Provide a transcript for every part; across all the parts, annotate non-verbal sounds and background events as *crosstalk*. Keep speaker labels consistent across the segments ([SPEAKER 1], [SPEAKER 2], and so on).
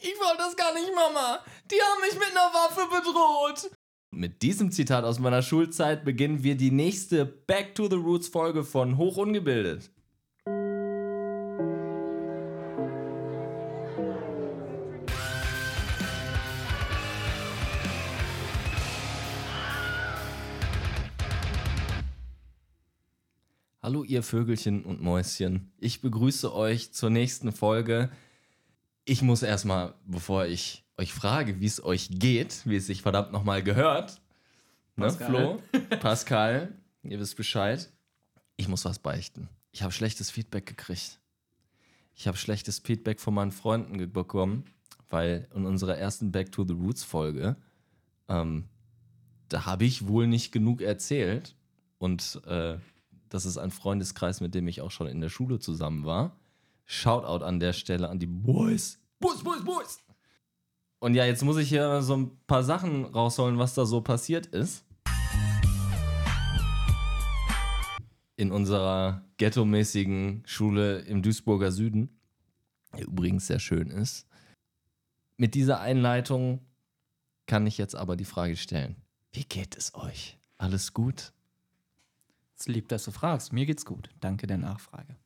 [SPEAKER 1] Ich wollte das gar nicht, Mama. Die haben mich mit einer Waffe bedroht. Mit diesem Zitat aus meiner Schulzeit beginnen wir die nächste Back to the Roots Folge von Hochungebildet. Hallo ihr Vögelchen und Mäuschen. Ich begrüße euch zur nächsten Folge. Ich muss erstmal, bevor ich euch frage, wie es euch geht, wie es sich verdammt nochmal gehört, ne,
[SPEAKER 2] Pascal.
[SPEAKER 1] Flo, *laughs* Pascal, ihr wisst Bescheid. Ich muss was beichten. Ich habe schlechtes Feedback gekriegt. Ich habe schlechtes Feedback von meinen Freunden bekommen, weil in unserer ersten Back to the Roots Folge, ähm, da habe ich wohl nicht genug erzählt. Und äh, das ist ein Freundeskreis, mit dem ich auch schon in der Schule zusammen war. Shoutout an der Stelle an die Boys. Boys, Boys, Boys. Und ja, jetzt muss ich hier so ein paar Sachen rausholen, was da so passiert ist. In unserer ghetto-mäßigen Schule im Duisburger Süden, die übrigens sehr schön ist. Mit dieser Einleitung kann ich jetzt aber die Frage stellen: Wie geht es euch? Alles gut?
[SPEAKER 2] Es lieb, dass du fragst. Mir geht's gut. Danke der Nachfrage.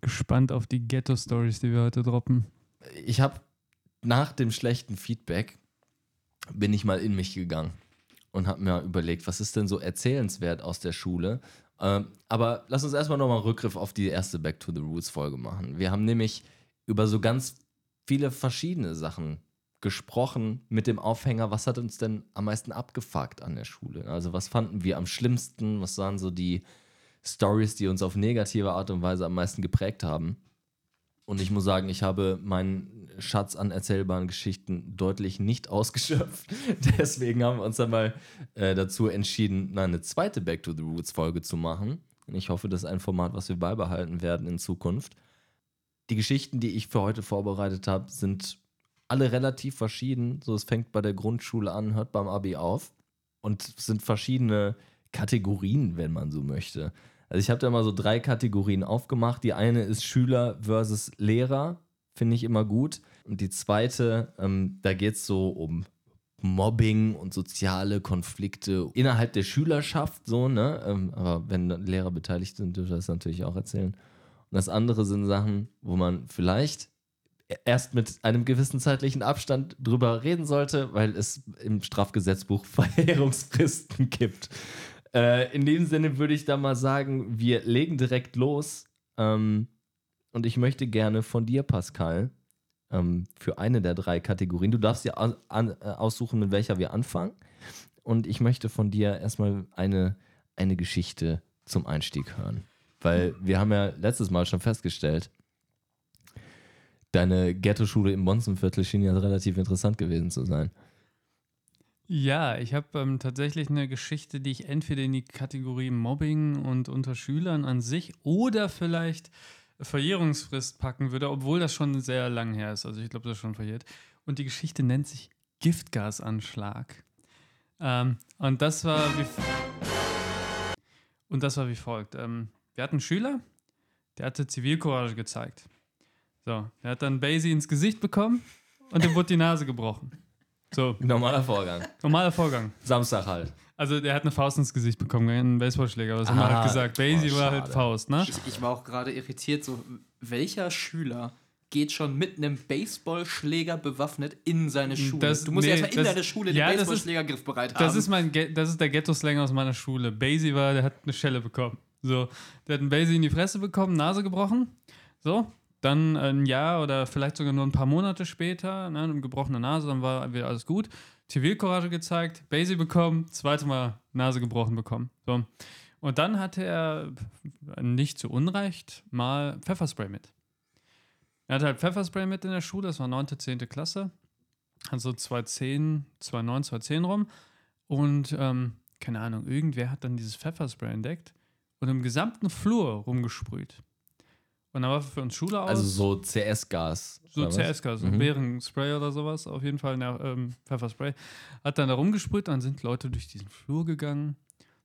[SPEAKER 3] Gespannt auf die Ghetto-Stories, die wir heute droppen.
[SPEAKER 1] ich habe nach dem schlechten Feedback bin ich mal in mich gegangen und habe mir überlegt, was ist denn so erzählenswert aus der Schule. Ähm, aber lass uns erstmal nochmal Rückgriff auf die erste Back to the Roots Folge machen. Wir haben nämlich über so ganz viele verschiedene Sachen gesprochen mit dem Aufhänger, was hat uns denn am meisten abgefuckt an der Schule? Also was fanden wir am schlimmsten? Was waren so die Stories, die uns auf negative Art und Weise am meisten geprägt haben? Und ich muss sagen, ich habe meinen Schatz an erzählbaren Geschichten deutlich nicht ausgeschöpft. *laughs* Deswegen haben wir uns dann mal äh, dazu entschieden, eine zweite Back to the Roots Folge zu machen. Und ich hoffe, das ist ein Format, was wir beibehalten werden in Zukunft. Die Geschichten, die ich für heute vorbereitet habe, sind alle relativ verschieden. So, es fängt bei der Grundschule an, hört beim Abi auf. Und sind verschiedene Kategorien, wenn man so möchte. Also ich habe da mal so drei Kategorien aufgemacht. Die eine ist Schüler versus Lehrer, finde ich immer gut. Und die zweite, ähm, da geht es so um Mobbing und soziale Konflikte innerhalb der Schülerschaft, so, ne? Ähm, aber wenn Lehrer beteiligt sind, wir das natürlich auch erzählen. Und das andere sind Sachen, wo man vielleicht erst mit einem gewissen zeitlichen Abstand drüber reden sollte, weil es im Strafgesetzbuch *laughs* Verjährungsfristen gibt. Äh, in dem Sinne würde ich da mal sagen, wir legen direkt los. Ähm, und ich möchte gerne von dir, Pascal, ähm, für eine der drei Kategorien, du darfst dir aus, an, äh, aussuchen, mit welcher wir anfangen. Und ich möchte von dir erstmal eine, eine Geschichte zum Einstieg hören. Weil wir haben ja letztes Mal schon festgestellt, deine Ghetto-Schule im Bonzenviertel schien ja relativ interessant gewesen zu sein.
[SPEAKER 3] Ja, ich habe ähm, tatsächlich eine Geschichte, die ich entweder in die Kategorie Mobbing und unter Schülern an sich oder vielleicht Verjährungsfrist packen würde, obwohl das schon sehr lang her ist. Also ich glaube, das ist schon verjährt. Und die Geschichte nennt sich Giftgasanschlag. Ähm, und das war wie und das war wie folgt. Ähm, wir hatten einen Schüler, der hatte Zivilcourage gezeigt. So, der hat dann Basie ins Gesicht bekommen und dem wurde die Nase gebrochen. So,
[SPEAKER 1] Normaler Vorgang.
[SPEAKER 3] normaler Vorgang.
[SPEAKER 1] Samstag halt.
[SPEAKER 3] Also der hat eine Faust ins Gesicht bekommen, einen Baseballschläger, was immer
[SPEAKER 1] Ah,
[SPEAKER 3] halt gesagt. Basie
[SPEAKER 1] oh,
[SPEAKER 3] war halt. Faust, ne?
[SPEAKER 2] Ich, ich war auch gerade irritiert, so welcher Schüler geht schon mit einem Baseballschläger bewaffnet in seine Schule?
[SPEAKER 3] Das-
[SPEAKER 2] du musst
[SPEAKER 3] nee,
[SPEAKER 2] erstmal in
[SPEAKER 3] das-
[SPEAKER 2] deiner Schule
[SPEAKER 3] ja,
[SPEAKER 2] den
[SPEAKER 3] das ist-
[SPEAKER 2] Baseballschläger griffbereit haben.
[SPEAKER 3] Das ist, mein, das ist der Ghetto-Slang aus meiner Schule. Basie war, der hat eine Schelle bekommen. So, der hat einen Basie in die Fresse bekommen, Nase gebrochen. So, dann ein Jahr oder vielleicht sogar nur ein paar Monate später, ne, eine gebrochene Nase, dann war wieder alles gut. Zivilcourage gezeigt, Basie bekommen, zweite Mal Nase gebrochen bekommen. So. Und dann hatte er nicht zu Unrecht mal Pfefferspray mit. Er hatte halt Pfefferspray mit in der Schule, das war 9., 10. Klasse. Also 2010, 2009, 2010 rum. Und ähm, keine Ahnung, irgendwer hat dann dieses Pfefferspray entdeckt und im gesamten Flur rumgesprüht. Und dann war für uns Schule aus.
[SPEAKER 1] Also so CS-Gas.
[SPEAKER 3] So? CS-Gas, so
[SPEAKER 1] Mhm.
[SPEAKER 3] Bärenspray oder sowas, auf jeden Fall, ne, ähm, Pfefferspray. Hat dann da rumgesprüht, dann sind Leute durch diesen Flur gegangen.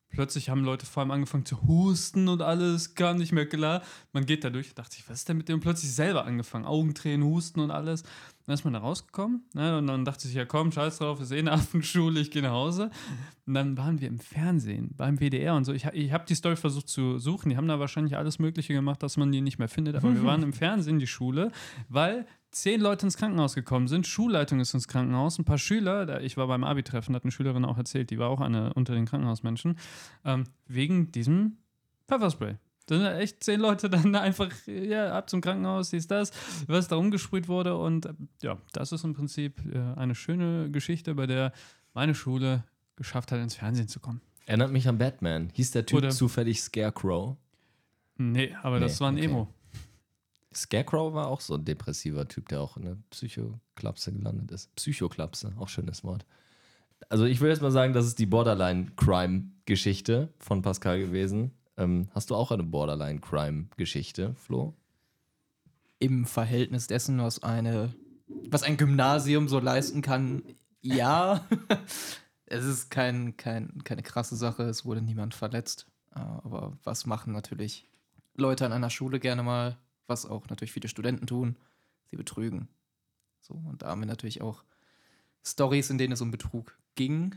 [SPEAKER 3] Plötzlich haben Leute vor allem angefangen zu husten und alles kam nicht mehr klar. Man geht da durch, dachte ich, was ist denn mit dem? Und plötzlich selber angefangen, Augentränen, Husten und alles. Dann ist man da rausgekommen ne? und dann dachte ich, ja komm, scheiß drauf, ist eh eine Affenschule, ich gehe nach Hause. Und dann waren wir im Fernsehen, beim WDR und so. Ich, ich habe die Story versucht zu suchen, die haben da wahrscheinlich alles Mögliche gemacht, dass man die nicht mehr findet, aber wir *laughs* waren im Fernsehen, die Schule, weil zehn Leute ins Krankenhaus gekommen sind, Schulleitung ist ins Krankenhaus, ein paar Schüler, ich war beim Abi-Treffen, hat eine Schülerin auch erzählt, die war auch eine unter den Krankenhausmenschen, ähm, wegen diesem Pfefferspray. Da sind echt zehn Leute *laughs* dann einfach ja, ab zum Krankenhaus, dies, das, was da umgesprüht wurde. Und ja, das ist im Prinzip äh, eine schöne Geschichte, bei der meine Schule geschafft hat, ins Fernsehen zu kommen.
[SPEAKER 1] Erinnert mich an Batman. Hieß der Typ
[SPEAKER 3] Oder-
[SPEAKER 1] zufällig Scarecrow?
[SPEAKER 3] Nee, aber das
[SPEAKER 1] Nee,
[SPEAKER 3] war ein
[SPEAKER 1] okay.
[SPEAKER 3] Emo.
[SPEAKER 1] Scarecrow war auch so ein depressiver Typ, der auch in der Psychoklapse gelandet ist. Psychoklapse, auch schönes Wort. Also ich will jetzt mal sagen, das ist die Borderline-Crime-Geschichte von Pascal gewesen. Ähm, hast du auch eine Borderline-Crime-Geschichte, Flo?
[SPEAKER 2] Im Verhältnis dessen, was eine, was ein Gymnasium so leisten kann, ja. *laughs* es ist kein, kein, keine krasse Sache, es wurde niemand verletzt. Äh, Aber was machen natürlich Leute an einer Schule gerne mal, was auch natürlich viele Studenten tun, sie betrügen. So, und da haben wir natürlich auch Stories, in denen es um Betrug ging.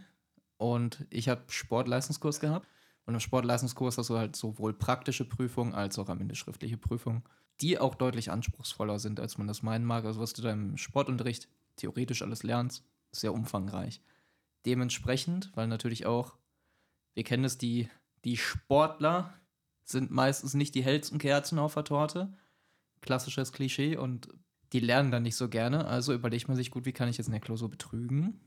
[SPEAKER 2] Und ich habe Sportleistungskurs gehabt. Und im Sportleistungskurs hast du halt sowohl praktische Prüfungen als auch am Ende schriftliche Prüfungen, die auch deutlich anspruchsvoller sind, als man das meinen mag. Also was du da im Sportunterricht theoretisch alles lernst, ist sehr umfangreich. Dementsprechend, weil natürlich auch, wir kennen es, die, die Sportler sind meistens nicht die hellsten Kerzen auf der Torte. Klassisches Klischee und die lernen dann nicht so gerne. Also überlegt man sich gut, wie kann ich jetzt in der Klausur betrügen,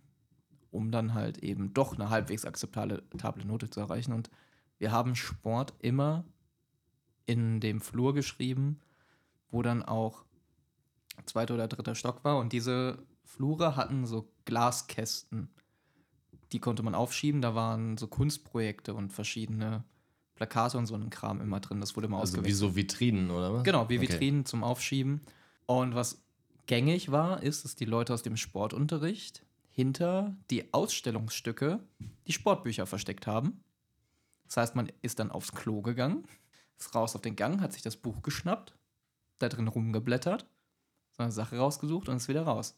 [SPEAKER 2] um dann halt eben doch eine halbwegs akzeptable table Note zu erreichen. Und wir haben Sport immer in dem Flur geschrieben, wo dann auch zweiter oder dritter Stock war. Und diese Flure hatten so Glaskästen. Die konnte man aufschieben. Da waren so Kunstprojekte und verschiedene Plakate und so ein Kram immer drin. Das wurde immer
[SPEAKER 1] Also wie
[SPEAKER 2] ausgewechselt.
[SPEAKER 1] so Vitrinen, oder was?
[SPEAKER 2] Genau, wie
[SPEAKER 1] Okay.
[SPEAKER 2] Vitrinen zum Aufschieben. Und was gängig war, ist, dass die Leute aus dem Sportunterricht hinter die Ausstellungsstücke die Sportbücher versteckt haben. Das heißt, man ist dann aufs Klo gegangen, ist raus auf den Gang, hat sich das Buch geschnappt, da drin rumgeblättert, so eine Sache rausgesucht und ist wieder raus.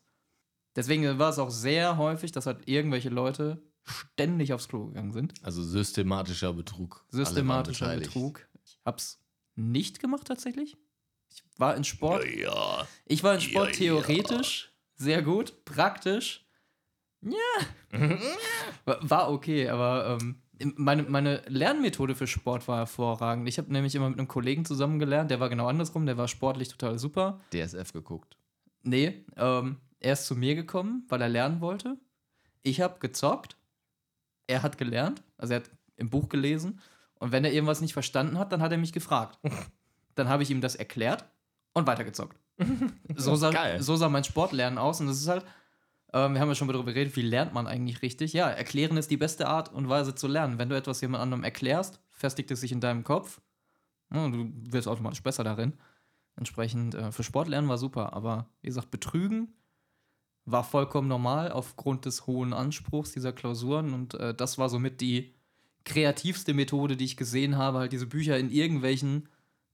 [SPEAKER 2] Deswegen war es auch sehr häufig, dass halt irgendwelche Leute ständig aufs Klo gegangen sind.
[SPEAKER 1] Also systematischer Betrug.
[SPEAKER 2] Systematischer. Betrug. Ich hab's nicht gemacht tatsächlich. Ich war in Sport.
[SPEAKER 1] Ja.
[SPEAKER 2] Ich war in Sport
[SPEAKER 1] Ja,
[SPEAKER 2] theoretisch sehr gut, praktisch. Ja. War- War okay, aber ähm, meine, meine Lernmethode für Sport war hervorragend. Ich habe nämlich immer mit einem Kollegen zusammen gelernt, der war genau andersrum, der war sportlich total super.
[SPEAKER 1] DSF geguckt.
[SPEAKER 2] Nee, ähm, er ist zu mir gekommen, weil er lernen wollte. Ich habe gezockt. Er hat gelernt, also er hat im Buch gelesen. Und wenn er irgendwas nicht verstanden hat, dann hat er mich gefragt. *laughs* Dann habe ich ihm das erklärt und weitergezockt. *laughs* So sah,
[SPEAKER 1] Geil.
[SPEAKER 2] so sah mein Sportlernen aus. Und das ist halt, ähm, wir haben ja schon mal darüber geredet, wie lernt man eigentlich richtig. Ja, erklären ist die beste Art und Weise zu lernen. Wenn du etwas jemand anderem erklärst, festigt es sich in deinem Kopf. Ja, und du wirst automatisch besser darin. Entsprechend äh, für Sportlernen war super. Aber wie gesagt, Betrügen war vollkommen normal aufgrund des hohen Anspruchs dieser Klausuren. Und äh, das war somit die kreativste Methode, die ich gesehen habe, halt diese Bücher in irgendwelchen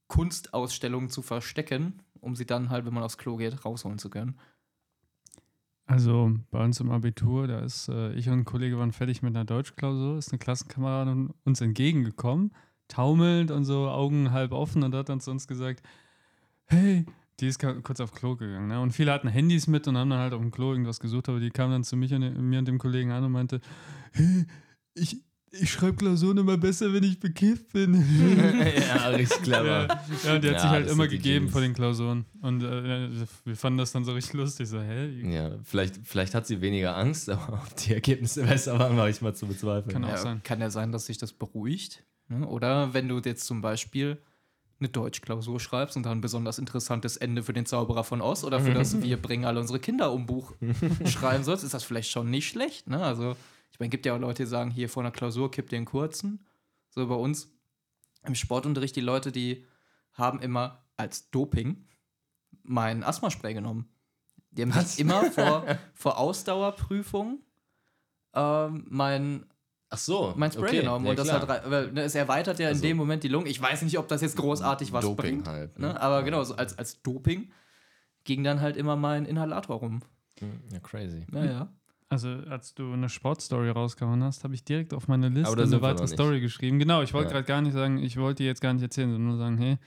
[SPEAKER 2] Kunstausstellungen zu verstecken, um sie dann halt, wenn man aufs Klo geht, rausholen zu können.
[SPEAKER 3] Also bei uns im Abitur, da ist äh, ich und ein Kollege waren fertig mit einer Deutschklausur, ist eine Klassenkameradin uns entgegengekommen, taumelnd und so, Augen halb offen und hat dann zu uns gesagt, hey, die ist kurz auf Klo gegangen. Ne? Und viele hatten Handys mit und haben dann halt auf dem Klo irgendwas gesucht, aber die kam dann zu mich und, mir und dem Kollegen an und meinte, hey, ich, ich schreibe Klausuren immer besser, wenn ich bekifft bin. *laughs*
[SPEAKER 1] ja, richtig clever.
[SPEAKER 3] Ja, ja, und die hat
[SPEAKER 1] Ja,
[SPEAKER 3] sich halt immer gegeben
[SPEAKER 1] Genies.
[SPEAKER 3] vor den Klausuren. Und äh, wir fanden das dann so richtig lustig. So, hä?
[SPEAKER 1] Ja, vielleicht, vielleicht hat sie weniger Angst, aber ob die Ergebnisse besser waren, war ich mal zu bezweifeln.
[SPEAKER 3] Kann auch
[SPEAKER 2] Ja,
[SPEAKER 3] sein.
[SPEAKER 2] Kann ja sein, dass sich das beruhigt. Ne? Oder wenn du jetzt zum Beispiel eine Deutschklausur schreibst und dann ein besonders interessantes Ende für den Zauberer von Oz oder für *laughs* das Wir bringen alle unsere Kinder um Buch schreiben sollst, ist das vielleicht schon nicht schlecht. Ne? Also, ich meine, gibt ja auch Leute, die sagen, hier vor einer Klausur kippt ihr einen kurzen. So bei uns im Sportunterricht, die Leute, die haben immer als Doping mein Asthmaspray genommen. Die haben sich immer vor, *laughs* vor Ausdauerprüfungen ähm, mein
[SPEAKER 1] Ach so.
[SPEAKER 2] mein Spray
[SPEAKER 1] okay.
[SPEAKER 2] genommen.
[SPEAKER 1] Ja,
[SPEAKER 2] und das
[SPEAKER 1] klar.
[SPEAKER 2] hat, weil, ne, es erweitert ja
[SPEAKER 1] Also-
[SPEAKER 2] in dem Moment die Lungen. Ich weiß nicht, ob das jetzt großartig was
[SPEAKER 1] Doping
[SPEAKER 2] bringt.
[SPEAKER 1] halt, ne?
[SPEAKER 2] Ne? Aber genau, so als, als Doping ging dann halt immer mein Inhalator rum.
[SPEAKER 1] Ja, crazy.
[SPEAKER 2] Naja.
[SPEAKER 3] Also, als du eine Sportstory rausgehauen hast, habe ich direkt auf meine Liste eine weitere. Story geschrieben. Genau, ich wollte
[SPEAKER 1] Ja.
[SPEAKER 3] gerade gar nicht sagen, ich wollte dir jetzt gar nicht erzählen, sondern nur sagen, hey,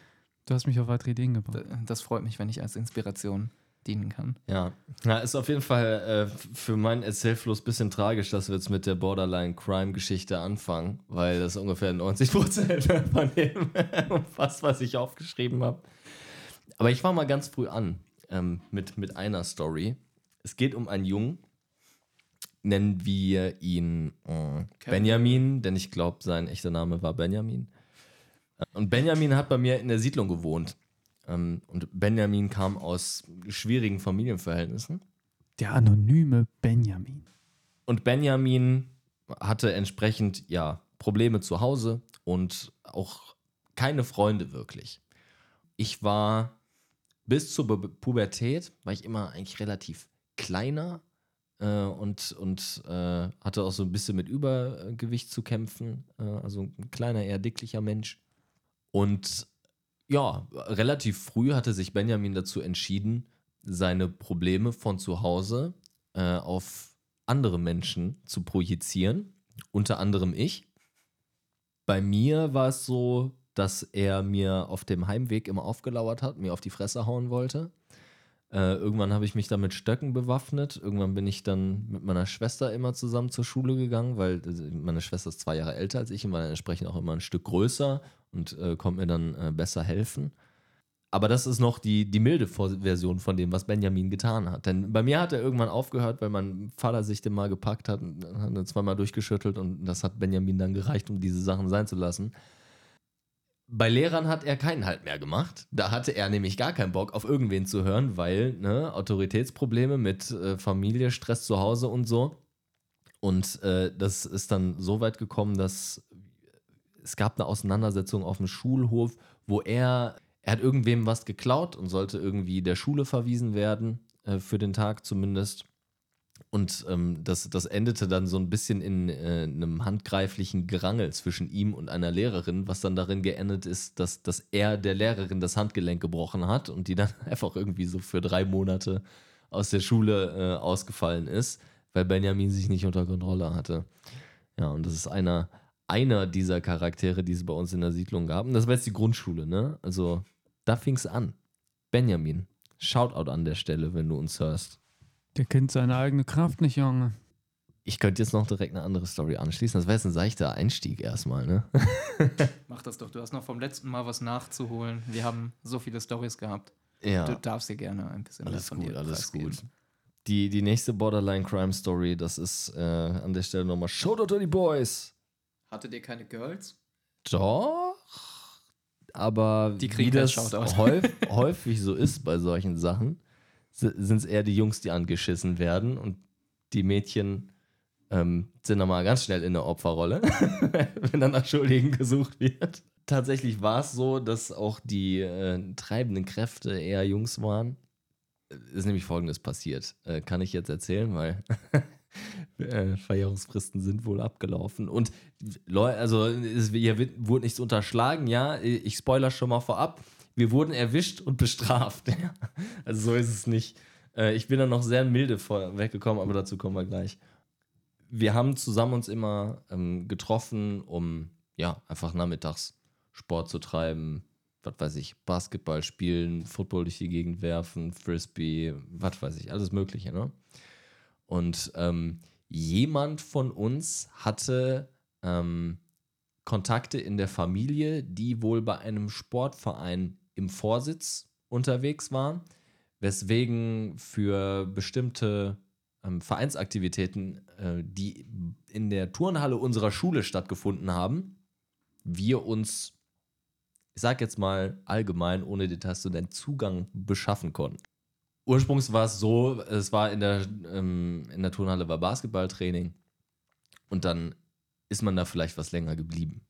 [SPEAKER 3] du hast mich auf weitere Ideen gebracht.
[SPEAKER 2] Das freut mich, wenn ich als Inspiration dienen kann.
[SPEAKER 1] Ja, Na, ist auf jeden Fall äh, für meinen Erzählfluss ein bisschen tragisch, dass wir jetzt mit der Borderline-Crime-Geschichte anfangen, weil das ungefähr 90% von dem umfasst, was ich aufgeschrieben habe. Aber ich fange mal ganz früh an ähm, mit, mit einer Story. Es geht um einen Jungen, nennen wir ihn äh, Benjamin, denn ich glaube, sein echter Name war Benjamin. Und Benjamin hat bei mir in der Siedlung gewohnt. Ähm, und Benjamin kam aus schwierigen Familienverhältnissen.
[SPEAKER 3] Der anonyme Benjamin.
[SPEAKER 1] Und Benjamin hatte entsprechend ja Probleme zu Hause und auch keine Freunde wirklich. Ich war bis zur Pu- Pubertät war ich immer eigentlich relativ kleiner äh, und, und äh, hatte auch so ein bisschen mit Übergewicht zu kämpfen. Äh, also ein kleiner, eher dicklicher Mensch. Und ja, relativ früh hatte sich Benjamin dazu entschieden, seine Probleme von zu Hause äh, auf andere Menschen zu projizieren, unter anderem ich. Bei mir war es so, dass er mir auf dem Heimweg immer aufgelauert hat, mir auf die Fresse hauen wollte. Äh, irgendwann habe ich mich dann mit Stöcken bewaffnet. Irgendwann bin ich dann mit meiner Schwester immer zusammen zur Schule gegangen, weil äh, meine Schwester ist zwei Jahre älter als ich und war dann entsprechend auch immer ein Stück größer und äh, konnte mir dann äh, besser helfen. Aber das ist noch die, die milde Version von dem, was Benjamin getan hat. Denn bei mir hat er irgendwann aufgehört, weil mein Vater sich den mal gepackt hat, und hat ihn zweimal durchgeschüttelt und das hat Benjamin dann gereicht, um diese Sachen sein zu lassen. Bei Lehrern hat er keinen Halt mehr gemacht. Da hatte er nämlich gar keinen Bock, auf irgendwen zu hören, weil ne, Autoritätsprobleme mit äh, Familie, Stress zu Hause und so. Und äh, das ist dann so weit gekommen, dass es gab eine Auseinandersetzung auf dem Schulhof, wo er, er hat irgendwem was geklaut und sollte irgendwie der Schule verwiesen werden, äh, für den Tag zumindest. Und ähm, das, das endete dann so ein bisschen in äh, einem handgreiflichen Gerangel zwischen ihm und einer Lehrerin, was dann darin geendet ist, dass, dass er der Lehrerin das Handgelenk gebrochen hat und die dann *laughs* einfach irgendwie so für drei Monate aus der Schule äh, ausgefallen ist, weil Benjamin sich nicht unter Kontrolle hatte. Ja, und das ist einer, einer dieser Charaktere, die es bei uns in der Siedlung gab. Und das war jetzt die Grundschule, ne? Also da fing es an. Benjamin, Shoutout an der Stelle, wenn du uns hörst.
[SPEAKER 3] Der kennt seine eigene Kraft nicht, Junge.
[SPEAKER 1] Ich könnte jetzt noch direkt eine andere Story anschließen. Das wäre jetzt ein seichter Einstieg erstmal, ne? *laughs*
[SPEAKER 2] Mach das doch. Du hast noch vom letzten Mal was nachzuholen. Wir haben so viele Stories gehabt.
[SPEAKER 1] Ja.
[SPEAKER 2] Du darfst dir gerne ein bisschen
[SPEAKER 1] Alles
[SPEAKER 2] von
[SPEAKER 1] gut,
[SPEAKER 2] dir
[SPEAKER 1] alles
[SPEAKER 2] preisgeben.
[SPEAKER 1] gut. Die, die nächste Borderline Crime Story, das ist äh, an der Stelle nochmal Shoutout to the Boys.
[SPEAKER 2] Hattet ihr keine Girls?
[SPEAKER 1] Doch, aber
[SPEAKER 2] Die
[SPEAKER 1] wie
[SPEAKER 2] kriegen
[SPEAKER 1] das häufig, *laughs* häufig so ist bei solchen Sachen, sind es eher die Jungs, die angeschissen werden und die Mädchen ähm, sind dann mal ganz schnell in der Opferrolle, *laughs* wenn dann nach Schuldigen gesucht wird. Tatsächlich war es so, dass auch die äh, treibenden Kräfte eher Jungs waren. Ist nämlich folgendes passiert. Äh, kann ich jetzt erzählen, weil *laughs* äh, Verjährungsfristen sind wohl abgelaufen. Und also es, hier wird, wurde nichts unterschlagen, ja. Ich spoiler schon mal vorab. Wir wurden erwischt und bestraft. *laughs* Also so ist es nicht. Äh, ich bin dann noch sehr milde weggekommen, aber dazu kommen wir gleich. Wir haben zusammen uns immer ähm, getroffen, um ja einfach nachmittags Sport zu treiben, was weiß ich, Basketball spielen, Football durch die Gegend werfen, Frisbee, was weiß ich, alles Mögliche, ne? Und ähm, jemand von uns hatte ähm, Kontakte in der Familie, die wohl bei einem Sportverein im Vorsitz unterwegs waren, weswegen für bestimmte ähm, Vereinsaktivitäten, äh, die in der Turnhalle unserer Schule stattgefunden haben, wir uns, ich sag jetzt mal allgemein, ohne Details zu nennen, Zugang beschaffen konnten. Ursprungs war es so, es war in der, ähm, in der Turnhalle war Basketballtraining und dann ist man da vielleicht was länger geblieben.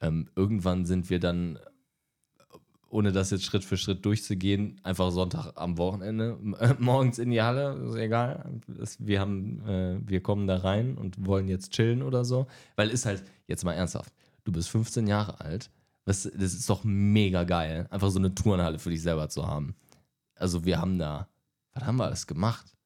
[SPEAKER 1] Ähm, irgendwann sind wir dann ohne das jetzt Schritt für Schritt durchzugehen, einfach Sonntag am Wochenende, äh, *laughs* morgens in die Halle, ist egal. Wir, haben, äh, wir kommen da rein und wollen jetzt chillen oder so. Weil ist halt, jetzt mal ernsthaft, du bist 15 Jahre alt, das, das ist doch mega geil, einfach so eine Turnhalle für dich selber zu haben. Also wir haben da, was haben wir alles gemacht?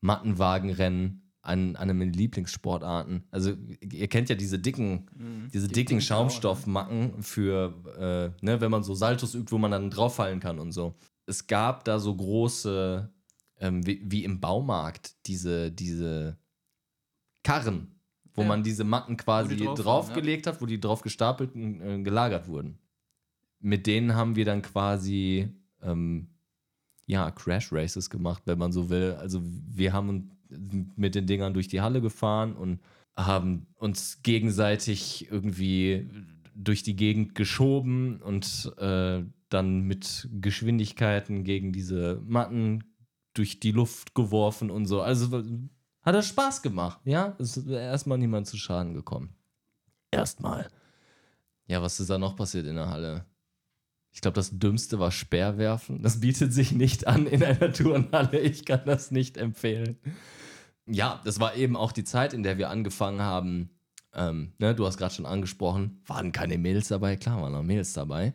[SPEAKER 1] Mattenwagenrennen, an, an meinen Lieblingssportarten. Also ihr kennt ja diese dicken,
[SPEAKER 2] Mhm.
[SPEAKER 1] diese
[SPEAKER 2] Die
[SPEAKER 1] dicken
[SPEAKER 2] dicken ne?
[SPEAKER 1] Schaumstoffmatten für, äh, ne, wenn man so Saltos übt, wo man dann drauffallen kann und so. Es gab da so große, ähm, wie, wie im Baumarkt, diese, diese Karren, wo
[SPEAKER 2] Ja.
[SPEAKER 1] man diese Matten quasi
[SPEAKER 2] drauf waren,
[SPEAKER 1] draufgelegt hat, wo die drauf gestapelt und äh, gelagert wurden. Mit denen haben wir dann quasi ähm, ja, Crash Races gemacht, wenn man so will. Also wir haben mit den Dingern durch die Halle gefahren und haben uns gegenseitig irgendwie durch die Gegend geschoben und äh, dann mit Geschwindigkeiten gegen diese Matten durch die Luft geworfen und so. Also hat das Spaß gemacht, ja? Es ist erstmal niemand zu Schaden gekommen. Erstmal. Ja, was ist da noch passiert in der Halle? Ich glaube, das Dümmste war Speerwerfen. Das bietet sich nicht an in einer Turnhalle. Ich kann das nicht empfehlen. Ja, das war eben auch die Zeit, in der wir angefangen haben. Ähm, ne, du hast gerade schon angesprochen, waren keine Mädels dabei. Klar, waren noch Mädels dabei.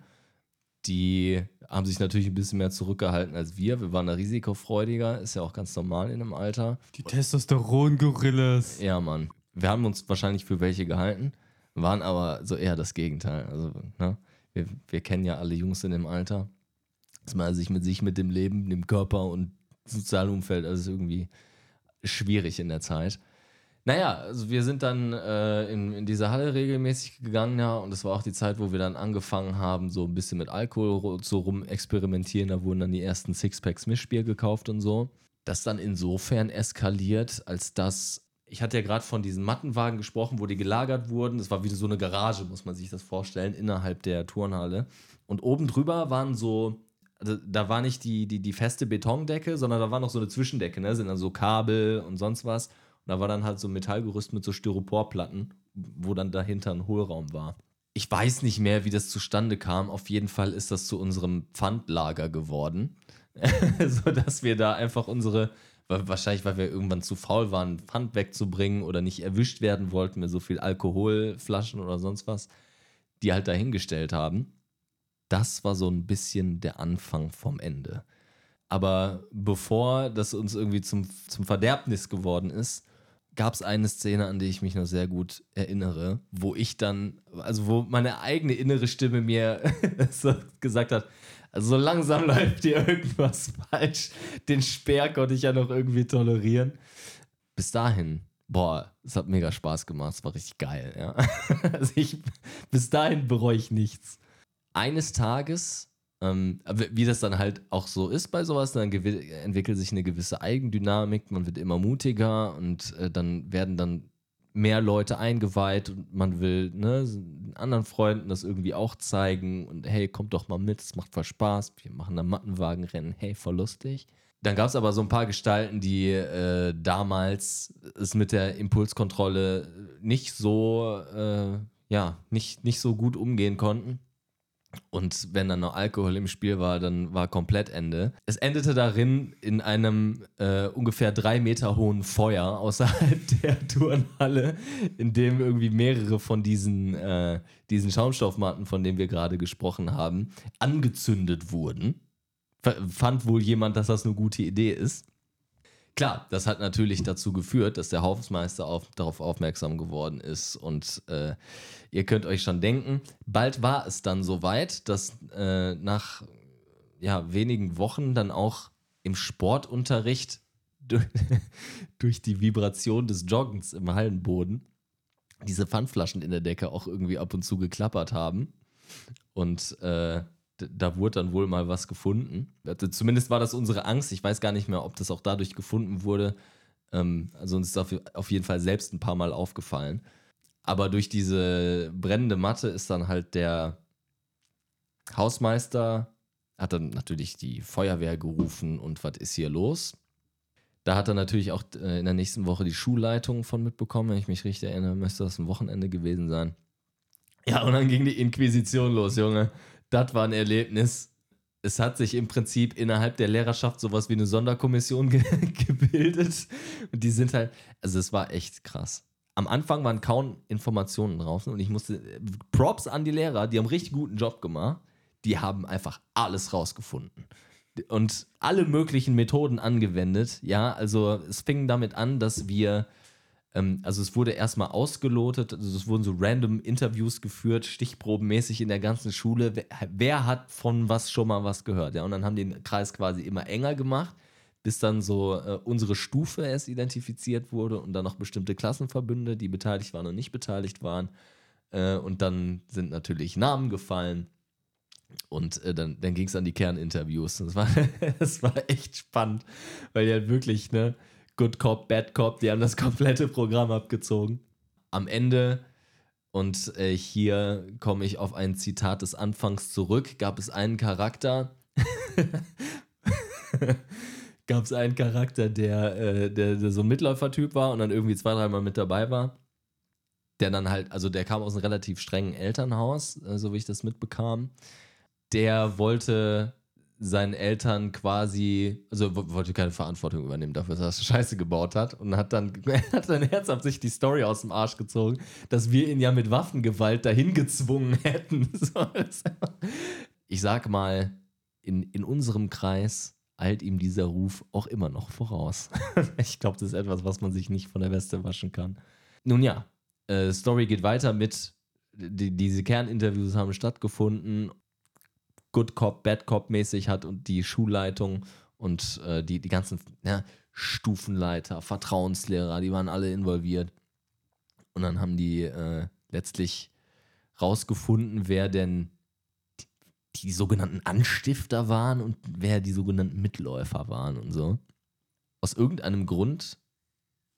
[SPEAKER 1] Die haben sich natürlich ein bisschen mehr zurückgehalten als wir. Wir waren da risikofreudiger. Ist ja auch ganz normal in einem Alter.
[SPEAKER 3] Die Testosteron-Gorillas.
[SPEAKER 1] Ja, Mann. Wir haben uns wahrscheinlich für welche gehalten, waren aber so eher das Gegenteil. Also, ne? Wir, wir kennen ja alle Jungs in dem Alter, dass man sich mit sich, mit dem Leben, dem Körper und Sozialumfeld, alles irgendwie schwierig in der Zeit. Naja, also wir sind dann äh, in, in diese Halle regelmäßig gegangen, ja, und das war auch die Zeit, wo wir dann angefangen haben, so ein bisschen mit Alkohol so rum experimentieren. Da wurden dann die ersten Sixpacks Mischbier gekauft und so. Das dann insofern eskaliert, als dass ich hatte ja gerade von diesen Mattenwagen gesprochen, wo die gelagert wurden. Das war wie so eine Garage, muss man sich das vorstellen, innerhalb der Turnhalle. Und oben drüber waren so, also da war nicht die, die, die feste Betondecke, sondern da war noch so eine Zwischendecke, ne? Sind dann so Kabel und sonst was. Und da war dann halt so ein Metallgerüst mit so Styroporplatten, wo dann dahinter ein Hohlraum war. Ich weiß nicht mehr, wie das zustande kam. Auf jeden Fall ist das zu unserem Pfandlager geworden. *laughs* so dass wir da einfach unsere, wahrscheinlich weil wir irgendwann zu faul waren, Pfand wegzubringen oder nicht erwischt werden wollten mit so viel Alkoholflaschen oder sonst was, die halt dahingestellt haben. Das war so ein bisschen der Anfang vom Ende. Aber bevor das uns irgendwie zum, zum Verderbnis geworden ist, gab es eine Szene, an die ich mich noch sehr gut erinnere, wo ich dann, also wo meine eigene innere Stimme mir *laughs* gesagt hat, also so langsam *laughs* läuft hier irgendwas falsch. Den Speer konnte ich ja noch irgendwie tolerieren. Bis dahin, boah, es hat mega Spaß gemacht, es war richtig geil, ja. *laughs* Also ich, bis dahin bereue ich nichts. Eines Tages ähm, wie das dann halt auch so ist bei sowas, dann entwickelt sich eine gewisse Eigendynamik, man wird immer mutiger und äh, dann werden dann mehr Leute eingeweiht und man will ne, anderen Freunden das irgendwie auch zeigen und hey, kommt doch mal mit, es macht voll Spaß, wir machen da Mattenwagenrennen, hey, voll lustig. Dann gab es aber so ein paar Gestalten, die äh, damals es mit der Impulskontrolle nicht so, äh, ja, nicht, nicht so gut umgehen konnten. Und wenn dann noch Alkohol im Spiel war, dann war komplett Ende. Es endete darin in einem äh, ungefähr drei Meter hohen Feuer *laughs* außerhalb der Turnhalle, in dem irgendwie mehrere von diesen, äh, diesen Schaumstoffmatten, von denen wir gerade gesprochen haben, angezündet wurden. F fand wohl jemand, dass das eine gute Idee ist. Klar, das hat natürlich dazu geführt, dass der Hausmeister auf, darauf aufmerksam geworden ist. Und äh, ihr könnt euch schon denken, bald war es dann soweit, dass äh, nach ja, wenigen Wochen dann auch im Sportunterricht durch, *laughs* durch die Vibration des Joggens im Hallenboden diese Pfandflaschen in der Decke auch irgendwie ab und zu geklappert haben. Und äh, da wurde dann wohl mal was gefunden. Also zumindest war das unsere Angst. Ich weiß gar nicht mehr, ob das auch dadurch gefunden wurde. Ähm, also uns ist auf, jeden Fall selbst ein paar Mal aufgefallen. Aber durch diese brennende Matte ist dann halt der Hausmeister, hat dann natürlich die Feuerwehr gerufen und was ist hier los? Da hat er natürlich auch äh, in der nächsten Woche die Schulleitung von mitbekommen, wenn ich mich richtig erinnere, müsste das ein Wochenende gewesen sein. Ja, und dann ging die Inquisition los, Junge. Das war ein Erlebnis. Es hat sich im Prinzip innerhalb der Lehrerschaft sowas wie eine Sonderkommission ge *laughs* gebildet. Und die sind halt, also es war echt krass. Am Anfang waren kaum Informationen drauf und ich musste, Props an die Lehrer, die haben richtig guten Job gemacht. Die haben einfach alles rausgefunden und alle möglichen Methoden angewendet. Ja, also es fing damit an, dass wir, also es wurde erstmal ausgelotet, also es wurden so random Interviews geführt, stichprobenmäßig in der ganzen Schule. Wer, wer hat von was schon mal was gehört? Ja, und dann haben die den Kreis quasi immer enger gemacht, bis dann so äh, unsere Stufe erst identifiziert wurde und dann noch bestimmte Klassenverbünde, die beteiligt waren und nicht beteiligt waren. Äh, und dann sind natürlich Namen gefallen. Und äh, dann, dann ging es an die Kerninterviews. Das war, *laughs* das war echt spannend, weil die halt wirklich, ne, Good Cop, Bad Cop, die haben das *laughs* komplette Programm abgezogen. Am Ende, und äh, hier komme ich auf ein Zitat des Anfangs zurück, gab es einen Charakter, *laughs* gab es einen Charakter, der, äh, der, der so ein Mitläufertyp war und dann irgendwie zwei, dreimal mit dabei war. Der dann halt, also der kam aus einem relativ strengen Elternhaus, äh, so wie ich das mitbekam der wollte seinen Eltern quasi, also wollte keine Verantwortung übernehmen dafür, dass er Scheiße gebaut hat und hat dann, *laughs* hat dann herzhaft sich die Story aus dem Arsch gezogen, dass wir ihn ja mit Waffengewalt dahin gezwungen *laughs* hätten. *laughs* ich sag mal, in, in unserem Kreis eilt ihm dieser Ruf auch immer noch voraus. ich glaube, das ist etwas, was man sich nicht von der Weste waschen kann. Nun ja, äh, Story geht weiter mit, die, diese Kerninterviews haben stattgefunden Good Cop, Bad Cop mäßig hat und die Schulleitung und äh, die, die ganzen ja, Stufenleiter, Vertrauenslehrer, die waren alle involviert. Und dann haben die äh, letztlich rausgefunden, wer denn die, die, sogenannten Anstifter waren und wer die sogenannten Mitläufer waren und so. Aus irgendeinem Grund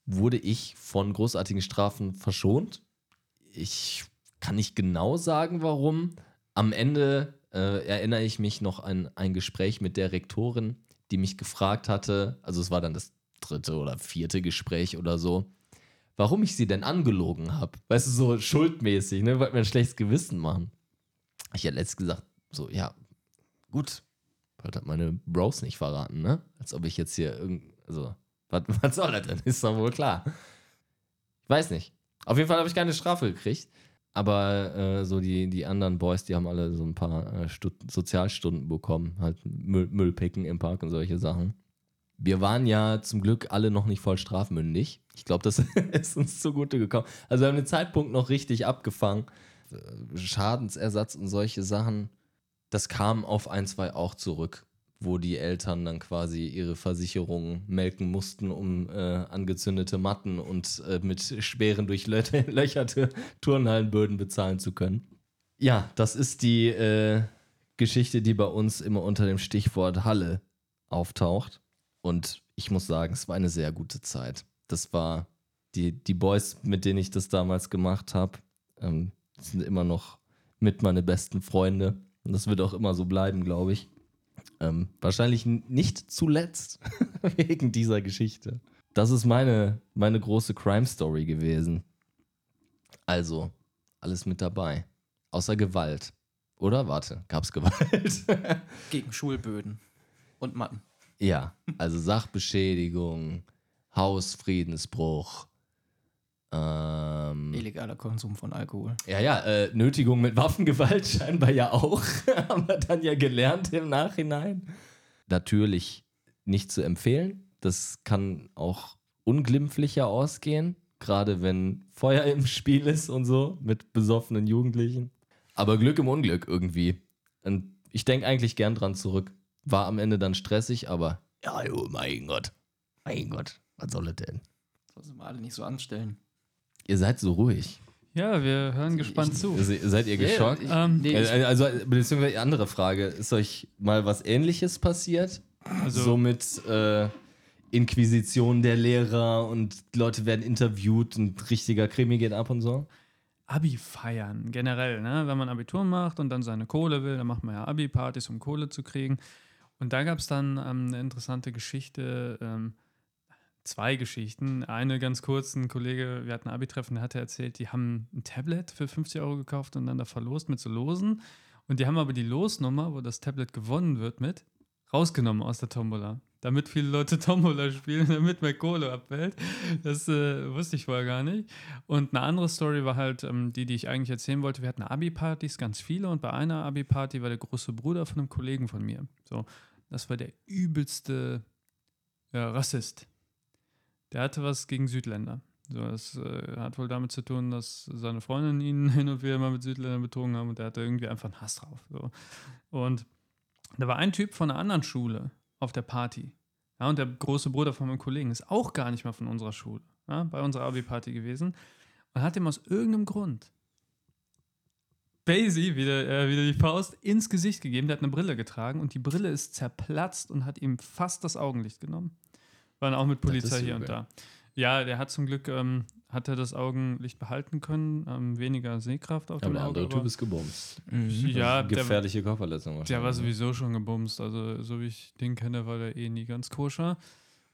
[SPEAKER 1] wurde ich von großartigen Strafen verschont. Ich kann nicht genau sagen, warum. Am Ende äh, erinnere ich mich noch an ein Gespräch mit der Rektorin, die mich gefragt hatte, also es war dann das dritte oder vierte Gespräch oder so, warum ich sie denn angelogen habe. Weißt du, so schuldmäßig, ne? Wollte mir ein schlechtes Gewissen machen. Ich hätte letztens gesagt, so, ja, gut, wollte halt meine Bros nicht verraten, ne? Als ob ich jetzt hier irgend, also, was, was soll das denn? Ist doch wohl klar. Ich weiß nicht. Auf jeden Fall habe ich keine Strafe gekriegt. Aber äh, so die, die anderen Boys, die haben alle so ein paar äh, Sozialstunden bekommen. Halt Müll, Müllpicken im Park und solche Sachen. Wir waren ja zum Glück alle noch nicht voll strafmündig. Ich glaube, das *laughs* ist uns zugute gekommen. Also wir haben den Zeitpunkt noch richtig abgefangen. Schadensersatz und solche Sachen, das kam auf ein, zwei auch zurück wo die Eltern dann quasi ihre Versicherung melken mussten, um äh, angezündete Matten und äh, mit schweren durchlöcherte *laughs* Turnhallenböden bezahlen zu können. Ja, das ist die äh, Geschichte, die bei uns immer unter dem Stichwort Halle auftaucht. Und ich muss sagen, es war eine sehr gute Zeit. Das war die, die Boys, mit denen ich das damals gemacht habe, ähm, sind immer noch mit meine besten Freunde. Und das wird auch immer so bleiben, glaube ich. Ähm, wahrscheinlich nicht zuletzt *laughs* wegen dieser Geschichte. Das ist meine, meine große Crime-Story gewesen. Also, alles mit dabei. Außer Gewalt. Oder? Warte, gab es Gewalt? *laughs*
[SPEAKER 2] Gegen Schulböden und Matten.
[SPEAKER 1] Ja, also Sachbeschädigung, Hausfriedensbruch, ähm,
[SPEAKER 2] Illegaler Konsum von Alkohol.
[SPEAKER 1] Ja, ja, äh, Nötigung mit Waffengewalt *laughs* scheinbar ja auch. *laughs* Haben wir dann ja gelernt im Nachhinein. Natürlich nicht zu empfehlen. Das kann auch unglimpflicher ausgehen. Gerade wenn Feuer im Spiel ist und so mit besoffenen Jugendlichen. Aber Glück im Unglück irgendwie. Und ich denke eigentlich gern dran zurück. War am Ende dann stressig, aber ja, oh mein Gott. Mein Gott, was soll es denn?
[SPEAKER 2] Soll sie mal alle nicht so anstellen.
[SPEAKER 1] Ihr seid so ruhig.
[SPEAKER 3] Ja, wir hören gespannt
[SPEAKER 1] ich,
[SPEAKER 3] zu.
[SPEAKER 1] Seid ihr geschockt?
[SPEAKER 3] Yeah, ich, nee,
[SPEAKER 1] äh, also, beziehungsweise andere Frage. Ist euch mal was Ähnliches passiert? Also, so mit äh, Inquisition der Lehrer und Leute werden interviewt und richtiger Krimi geht ab und so?
[SPEAKER 3] Abi feiern, generell, ne? Wenn man Abitur macht und dann seine Kohle will, dann macht man ja Abi-Partys, um Kohle zu kriegen. Und da gab es dann ähm, eine interessante Geschichte. Ähm, zwei Geschichten. Eine ganz kurz, ein Kollege, wir hatten ein Abi-Treffen, der hatte erzählt, die haben ein Tablet für 50 Euro gekauft und dann da verlost mit so Losen. Und die haben aber die Losnummer, wo das Tablet gewonnen wird, mit rausgenommen aus der Tombola. Damit viele Leute *laughs* Tombola spielen, damit mehr Kohle abfällt. Das äh, wusste ich vorher gar nicht. Und eine andere Story war halt ähm, die, die ich eigentlich erzählen wollte. Wir hatten Abi-Partys, ganz viele. Und bei einer Abi-Party war der große Bruder von einem Kollegen von mir. So, das war der übelste ja, Rassist. Der hatte was gegen Südländer. So, das äh, hat wohl damit zu tun, dass seine Freundin ihn *laughs* hin und wieder mal mit Südländern betrogen haben und der hatte irgendwie einfach einen Hass drauf. So. Und da war ein Typ von einer anderen Schule auf der Party. Ja, und der große Bruder von meinem Kollegen ist auch gar nicht mal von unserer Schule, ja, bei unserer Abi-Party gewesen und hat ihm aus irgendeinem Grund Basie wieder, äh, wieder die Faust ins Gesicht gegeben. Der hat eine Brille getragen und die Brille ist zerplatzt und hat ihm fast das Augenlicht genommen. Waren auch mit Polizei hier und da. Ja, der hat zum Glück ähm, hat er das Augenlicht behalten können, ähm, weniger Sehkraft auf
[SPEAKER 1] Aber
[SPEAKER 3] dem
[SPEAKER 1] der
[SPEAKER 3] Auge.
[SPEAKER 1] andere Typ ist gebumst.
[SPEAKER 3] ja, der,
[SPEAKER 1] Gefährliche Körperverletzung
[SPEAKER 3] der war
[SPEAKER 1] wahrscheinlich.
[SPEAKER 3] sowieso schon gebumst. Also, so wie ich den kenne, war der eh nie ganz koscher.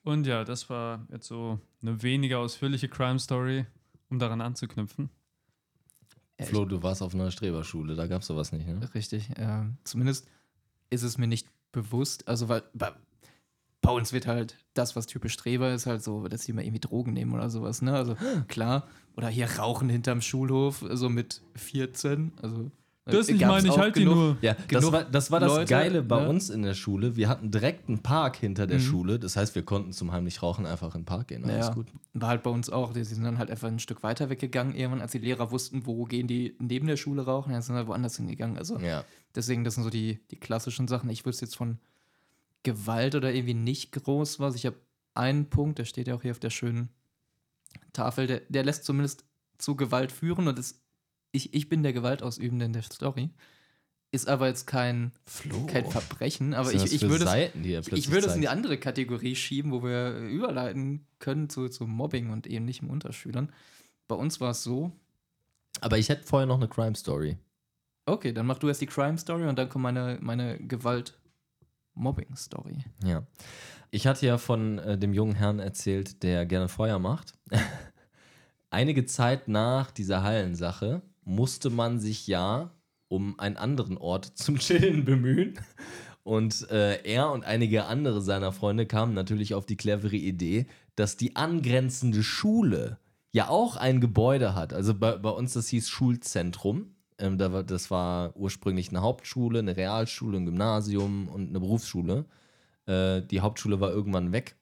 [SPEAKER 3] Und ja, das war jetzt so eine weniger ausführliche Crime-Story, um daran anzuknüpfen.
[SPEAKER 2] Ja,
[SPEAKER 1] Flo, du warst auf einer Streberschule, da gab es sowas nicht, ne?
[SPEAKER 2] Richtig. ähm, zumindest ist es mir nicht bewusst. Also, weil bei, uns wird halt das, was typisch Streber ist, halt so, dass die mal irgendwie Drogen nehmen oder sowas, ne? Also, klar. Oder hier rauchen hinterm Schulhof, so mit 14. Also,
[SPEAKER 3] Das ich meine, ich halte die nur.
[SPEAKER 1] Ja, das war das, war das
[SPEAKER 2] Leute,
[SPEAKER 1] Geile bei
[SPEAKER 2] ne?
[SPEAKER 1] uns in der Schule. Wir hatten direkt einen Park hinter der
[SPEAKER 2] Mhm.
[SPEAKER 1] Schule. Das heißt, wir konnten zum heimlich Rauchen einfach in den Park gehen. Alles
[SPEAKER 2] Ja.
[SPEAKER 1] gut.
[SPEAKER 2] War halt bei uns auch. Die sind dann halt einfach ein Stück weiter weggegangen, irgendwann, als die Lehrer wussten, wo gehen die neben der Schule rauchen, dann sind halt woanders hingegangen. Also,
[SPEAKER 1] Ja.
[SPEAKER 2] Deswegen, das sind so die, die klassischen Sachen. Ich wüsste jetzt von Gewalt oder irgendwie nicht groß was. Ich habe einen Punkt, der steht ja auch hier auf der schönen Tafel, der, der lässt zumindest zu Gewalt führen und das, ich, ich bin der Gewaltausübende in der Story. Ist aber jetzt kein,
[SPEAKER 1] Flo.
[SPEAKER 2] kein Verbrechen, aber ich, ich würde es
[SPEAKER 1] Seiten, plötzlich
[SPEAKER 2] ich würde es in die andere Kategorie schieben, wo wir überleiten können zu, zu Mobbing und ähnlichem Unterschülern. Bei uns war es so,
[SPEAKER 1] Aber ich hätte vorher noch eine Crime Story.
[SPEAKER 2] okay, dann mach du erst die Crime Story und dann kommt meine, meine Gewalt-Mobbing-Story.
[SPEAKER 1] Ja. Ich hatte ja von äh, dem jungen Herrn erzählt, der gerne Feuer macht. *laughs* Einige Zeit nach dieser Hallensache musste man sich ja um einen anderen Ort *laughs* zum Chillen bemühen. Und äh, er und einige andere seiner Freunde kamen natürlich auf die clevere Idee, dass die angrenzende Schule ja auch ein Gebäude hat. Also bei, bei uns, das hieß Schulzentrum. Ähm, da war, das war ursprünglich eine Hauptschule, eine Realschule, ein Gymnasium und eine Berufsschule. Äh, die Hauptschule war irgendwann weg,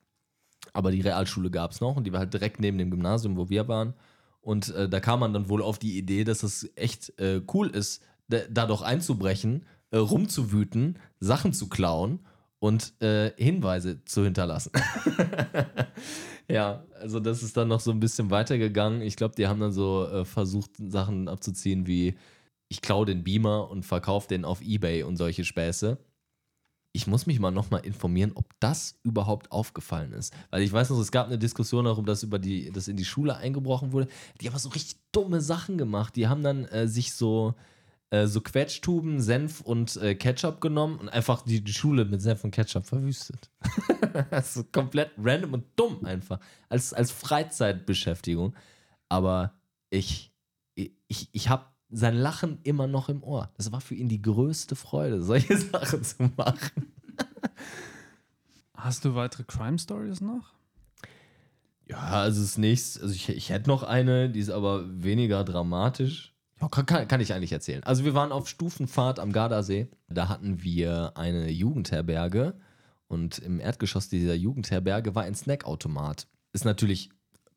[SPEAKER 1] aber die Realschule gab es noch und die war halt direkt neben dem Gymnasium, wo wir waren. Und äh, da kam man dann wohl auf die Idee, dass es echt äh, cool ist, da, doch einzubrechen, äh, rumzuwüten, Sachen zu klauen und äh, Hinweise zu hinterlassen. *laughs* ja, also das ist dann noch so ein bisschen weitergegangen. Ich glaube, die haben dann so äh, versucht, Sachen abzuziehen wie ich klaue den Beamer und verkaufe den auf Ebay und solche Späße. Ich muss mich mal nochmal informieren, ob das überhaupt aufgefallen ist. Weil ich weiß noch, es gab eine Diskussion darum, dass über die, dass in die Schule eingebrochen wurde. Die haben so richtig dumme Sachen gemacht. Die haben dann äh, sich so, äh, so Quetschtuben, Senf und äh, Ketchup genommen und einfach die, die Schule mit Senf und Ketchup verwüstet. *laughs* das ist so komplett random und dumm einfach. Als, als Freizeitbeschäftigung. Aber ich, ich, ich habe sein Lachen immer noch im Ohr. Das war für ihn die größte Freude, solche *laughs* Sachen zu machen.
[SPEAKER 3] Hast du weitere Crime Stories noch?
[SPEAKER 1] Ja, also das nächste, also ich, ich hätte noch eine, die ist aber weniger dramatisch. Ja, kann, kann, kann ich eigentlich erzählen. Also wir waren auf Stufenfahrt am Gardasee. Da hatten wir eine Jugendherberge und im Erdgeschoss dieser Jugendherberge war ein Snackautomat. Ist natürlich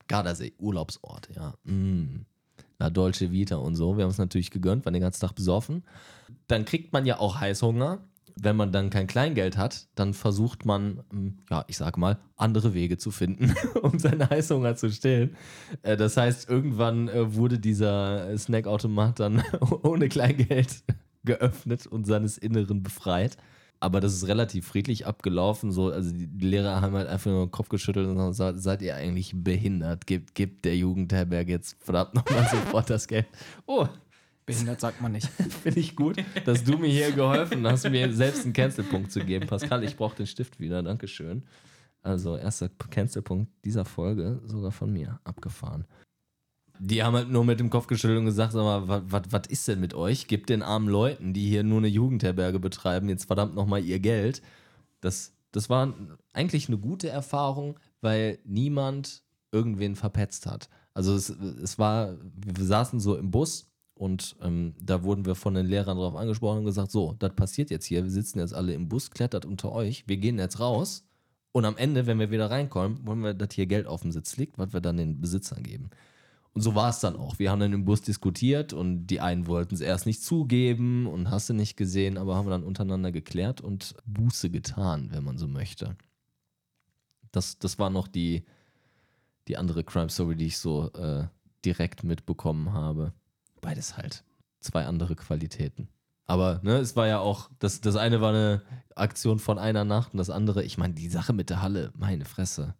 [SPEAKER 1] Gardasee, Urlaubsort, ja. Mm. La Dolce Vita und so. Wir haben es natürlich gegönnt, waren den ganzen Tag besoffen. Dann kriegt man ja auch Heißhunger. Wenn man dann kein Kleingeld hat, dann versucht man, ähm, ja, ich sag mal, andere Wege zu finden, *laughs* um seinen Heißhunger zu stillen. Äh, Das heißt, irgendwann äh, wurde dieser Snackautomat dann *laughs* ohne Kleingeld geöffnet und seines Inneren befreit. Aber das ist relativ friedlich abgelaufen. So, also die Lehrer haben halt einfach nur den Kopf geschüttelt und gesagt, seid ihr eigentlich behindert? Gebt, gebt der Jugendherberge jetzt verdammt nochmal *laughs* sofort das Geld. Oh,
[SPEAKER 2] Behindert sagt man nicht. *laughs*
[SPEAKER 1] finde ich gut, dass du mir hier geholfen hast, mir selbst einen Cancelpunkt zu geben. Pascal, ich brauche den Stift wieder. Dankeschön. Also, erster Cancelpunkt dieser Folge sogar von mir abgefahren. Die haben halt nur mit dem Kopf geschüttelt und gesagt, sag mal, was ist denn mit euch? Gebt den armen Leuten, die hier nur eine Jugendherberge betreiben, jetzt verdammt nochmal ihr Geld. Das, das war eigentlich eine gute Erfahrung, weil niemand irgendwen verpetzt hat. Also es, es war, wir saßen so im Bus und ähm, da wurden wir von den Lehrern darauf angesprochen und gesagt, so, das passiert jetzt hier, wir sitzen jetzt alle im Bus, klettert unter euch, wir gehen jetzt raus und am Ende, wenn wir wieder reinkommen, wollen wir, dass hier Geld auf dem Sitz liegt, was wir dann den Besitzern geben. Und so war es dann auch. Wir haben dann im Bus diskutiert und die einen wollten es erst nicht zugeben und hast du nicht gesehen, aber haben wir dann untereinander geklärt und Buße getan, wenn man so möchte. Das, das war noch die, die andere Crime Story, die ich so äh, direkt mitbekommen habe. Beides halt. Zwei andere Qualitäten. Aber ne, es war ja auch, das, das eine war eine Aktion von einer Nacht und das andere, ich meine, die Sache mit der Halle, meine Fresse.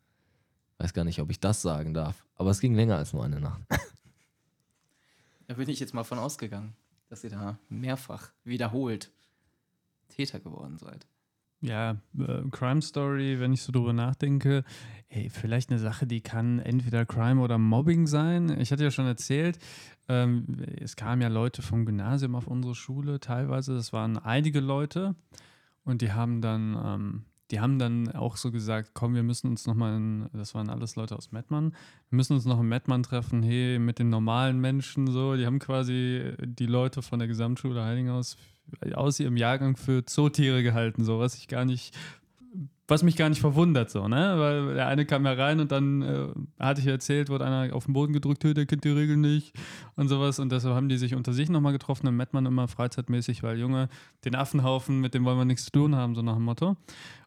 [SPEAKER 1] Weiß gar nicht, ob ich das sagen darf. Aber es ging länger als nur eine Nacht. *laughs*
[SPEAKER 2] Da bin ich jetzt mal von ausgegangen, dass ihr da mehrfach wiederholt Täter geworden seid.
[SPEAKER 3] Ja, äh, Crime Story, wenn ich so drüber nachdenke, ey, vielleicht eine Sache, die kann entweder Crime oder Mobbing sein. Ich hatte ja schon erzählt, ähm, es kamen ja Leute vom Gymnasium auf unsere Schule teilweise, das waren einige Leute und die haben dann, ähm, die haben dann auch so gesagt, komm, wir müssen uns nochmal in, das waren alles Leute aus Mettmann, wir müssen uns noch in Mettmann treffen, hey, mit den normalen Menschen so, die haben quasi die Leute von der Gesamtschule Heiligenhaus aus ihrem Jahrgang für Zootiere gehalten, so was ich gar nicht, was mich gar nicht verwundert, so, ne? Weil der eine kam ja rein und dann äh, hatte ich erzählt, wurde einer auf den Boden gedrückt, hey, der kennt die Regeln nicht und sowas. Und deshalb haben die sich unter sich nochmal getroffen im Mettmann immer freizeitmäßig, weil Junge, den Affenhaufen, mit dem wollen wir nichts zu tun haben, so nach dem Motto.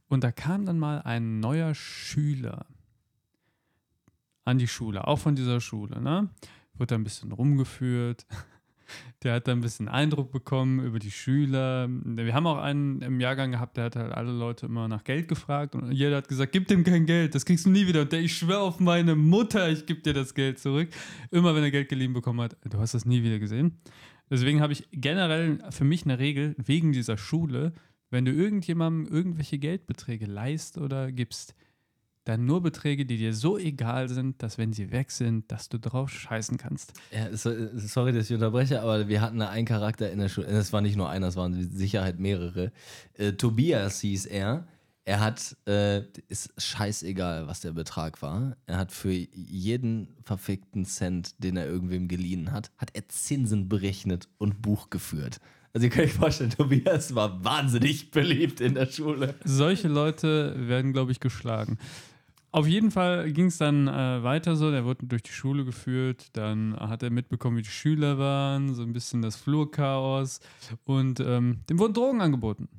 [SPEAKER 3] Und da kam dann mal ein neuer Schüler an die Schule, auch von dieser Schule, ne? Wurde da ein bisschen rumgeführt. *laughs* Der hat da ein bisschen Eindruck bekommen über die Schüler. Wir haben auch einen im Jahrgang gehabt, der hat halt alle Leute immer nach Geld gefragt und jeder hat gesagt, gib dem kein Geld, das kriegst du nie wieder. Und der, ich schwöre auf meine Mutter, ich gebe dir das Geld zurück. Immer wenn er Geld geliehen bekommen hat, du hast das nie wieder gesehen. Deswegen habe ich generell für mich eine Regel wegen dieser Schule, wenn du irgendjemandem irgendwelche Geldbeträge leist oder gibst, dann nur Beträge, die dir so egal sind, dass wenn sie weg sind, dass du drauf scheißen kannst.
[SPEAKER 1] Ja, so- sorry, dass ich unterbreche, aber wir hatten da einen Charakter in der Schule. Es war nicht nur einer, es waren mit Sicherheit mehrere. Äh, Tobias hieß er. Er hat, äh, ist scheißegal, was der Betrag war. Er hat für jeden verfickten Cent, den er irgendwem geliehen hat, hat er Zinsen berechnet und Buch geführt. Also ihr könnt euch vorstellen, Tobias war wahnsinnig beliebt in der Schule.
[SPEAKER 3] Solche Leute werden, glaube ich, geschlagen. Auf jeden Fall ging es dann äh, weiter so. Der wurde durch die Schule geführt. Dann hat er mitbekommen, wie die Schüler waren, so ein bisschen das Flurchaos. Und ähm, dem wurden Drogen angeboten.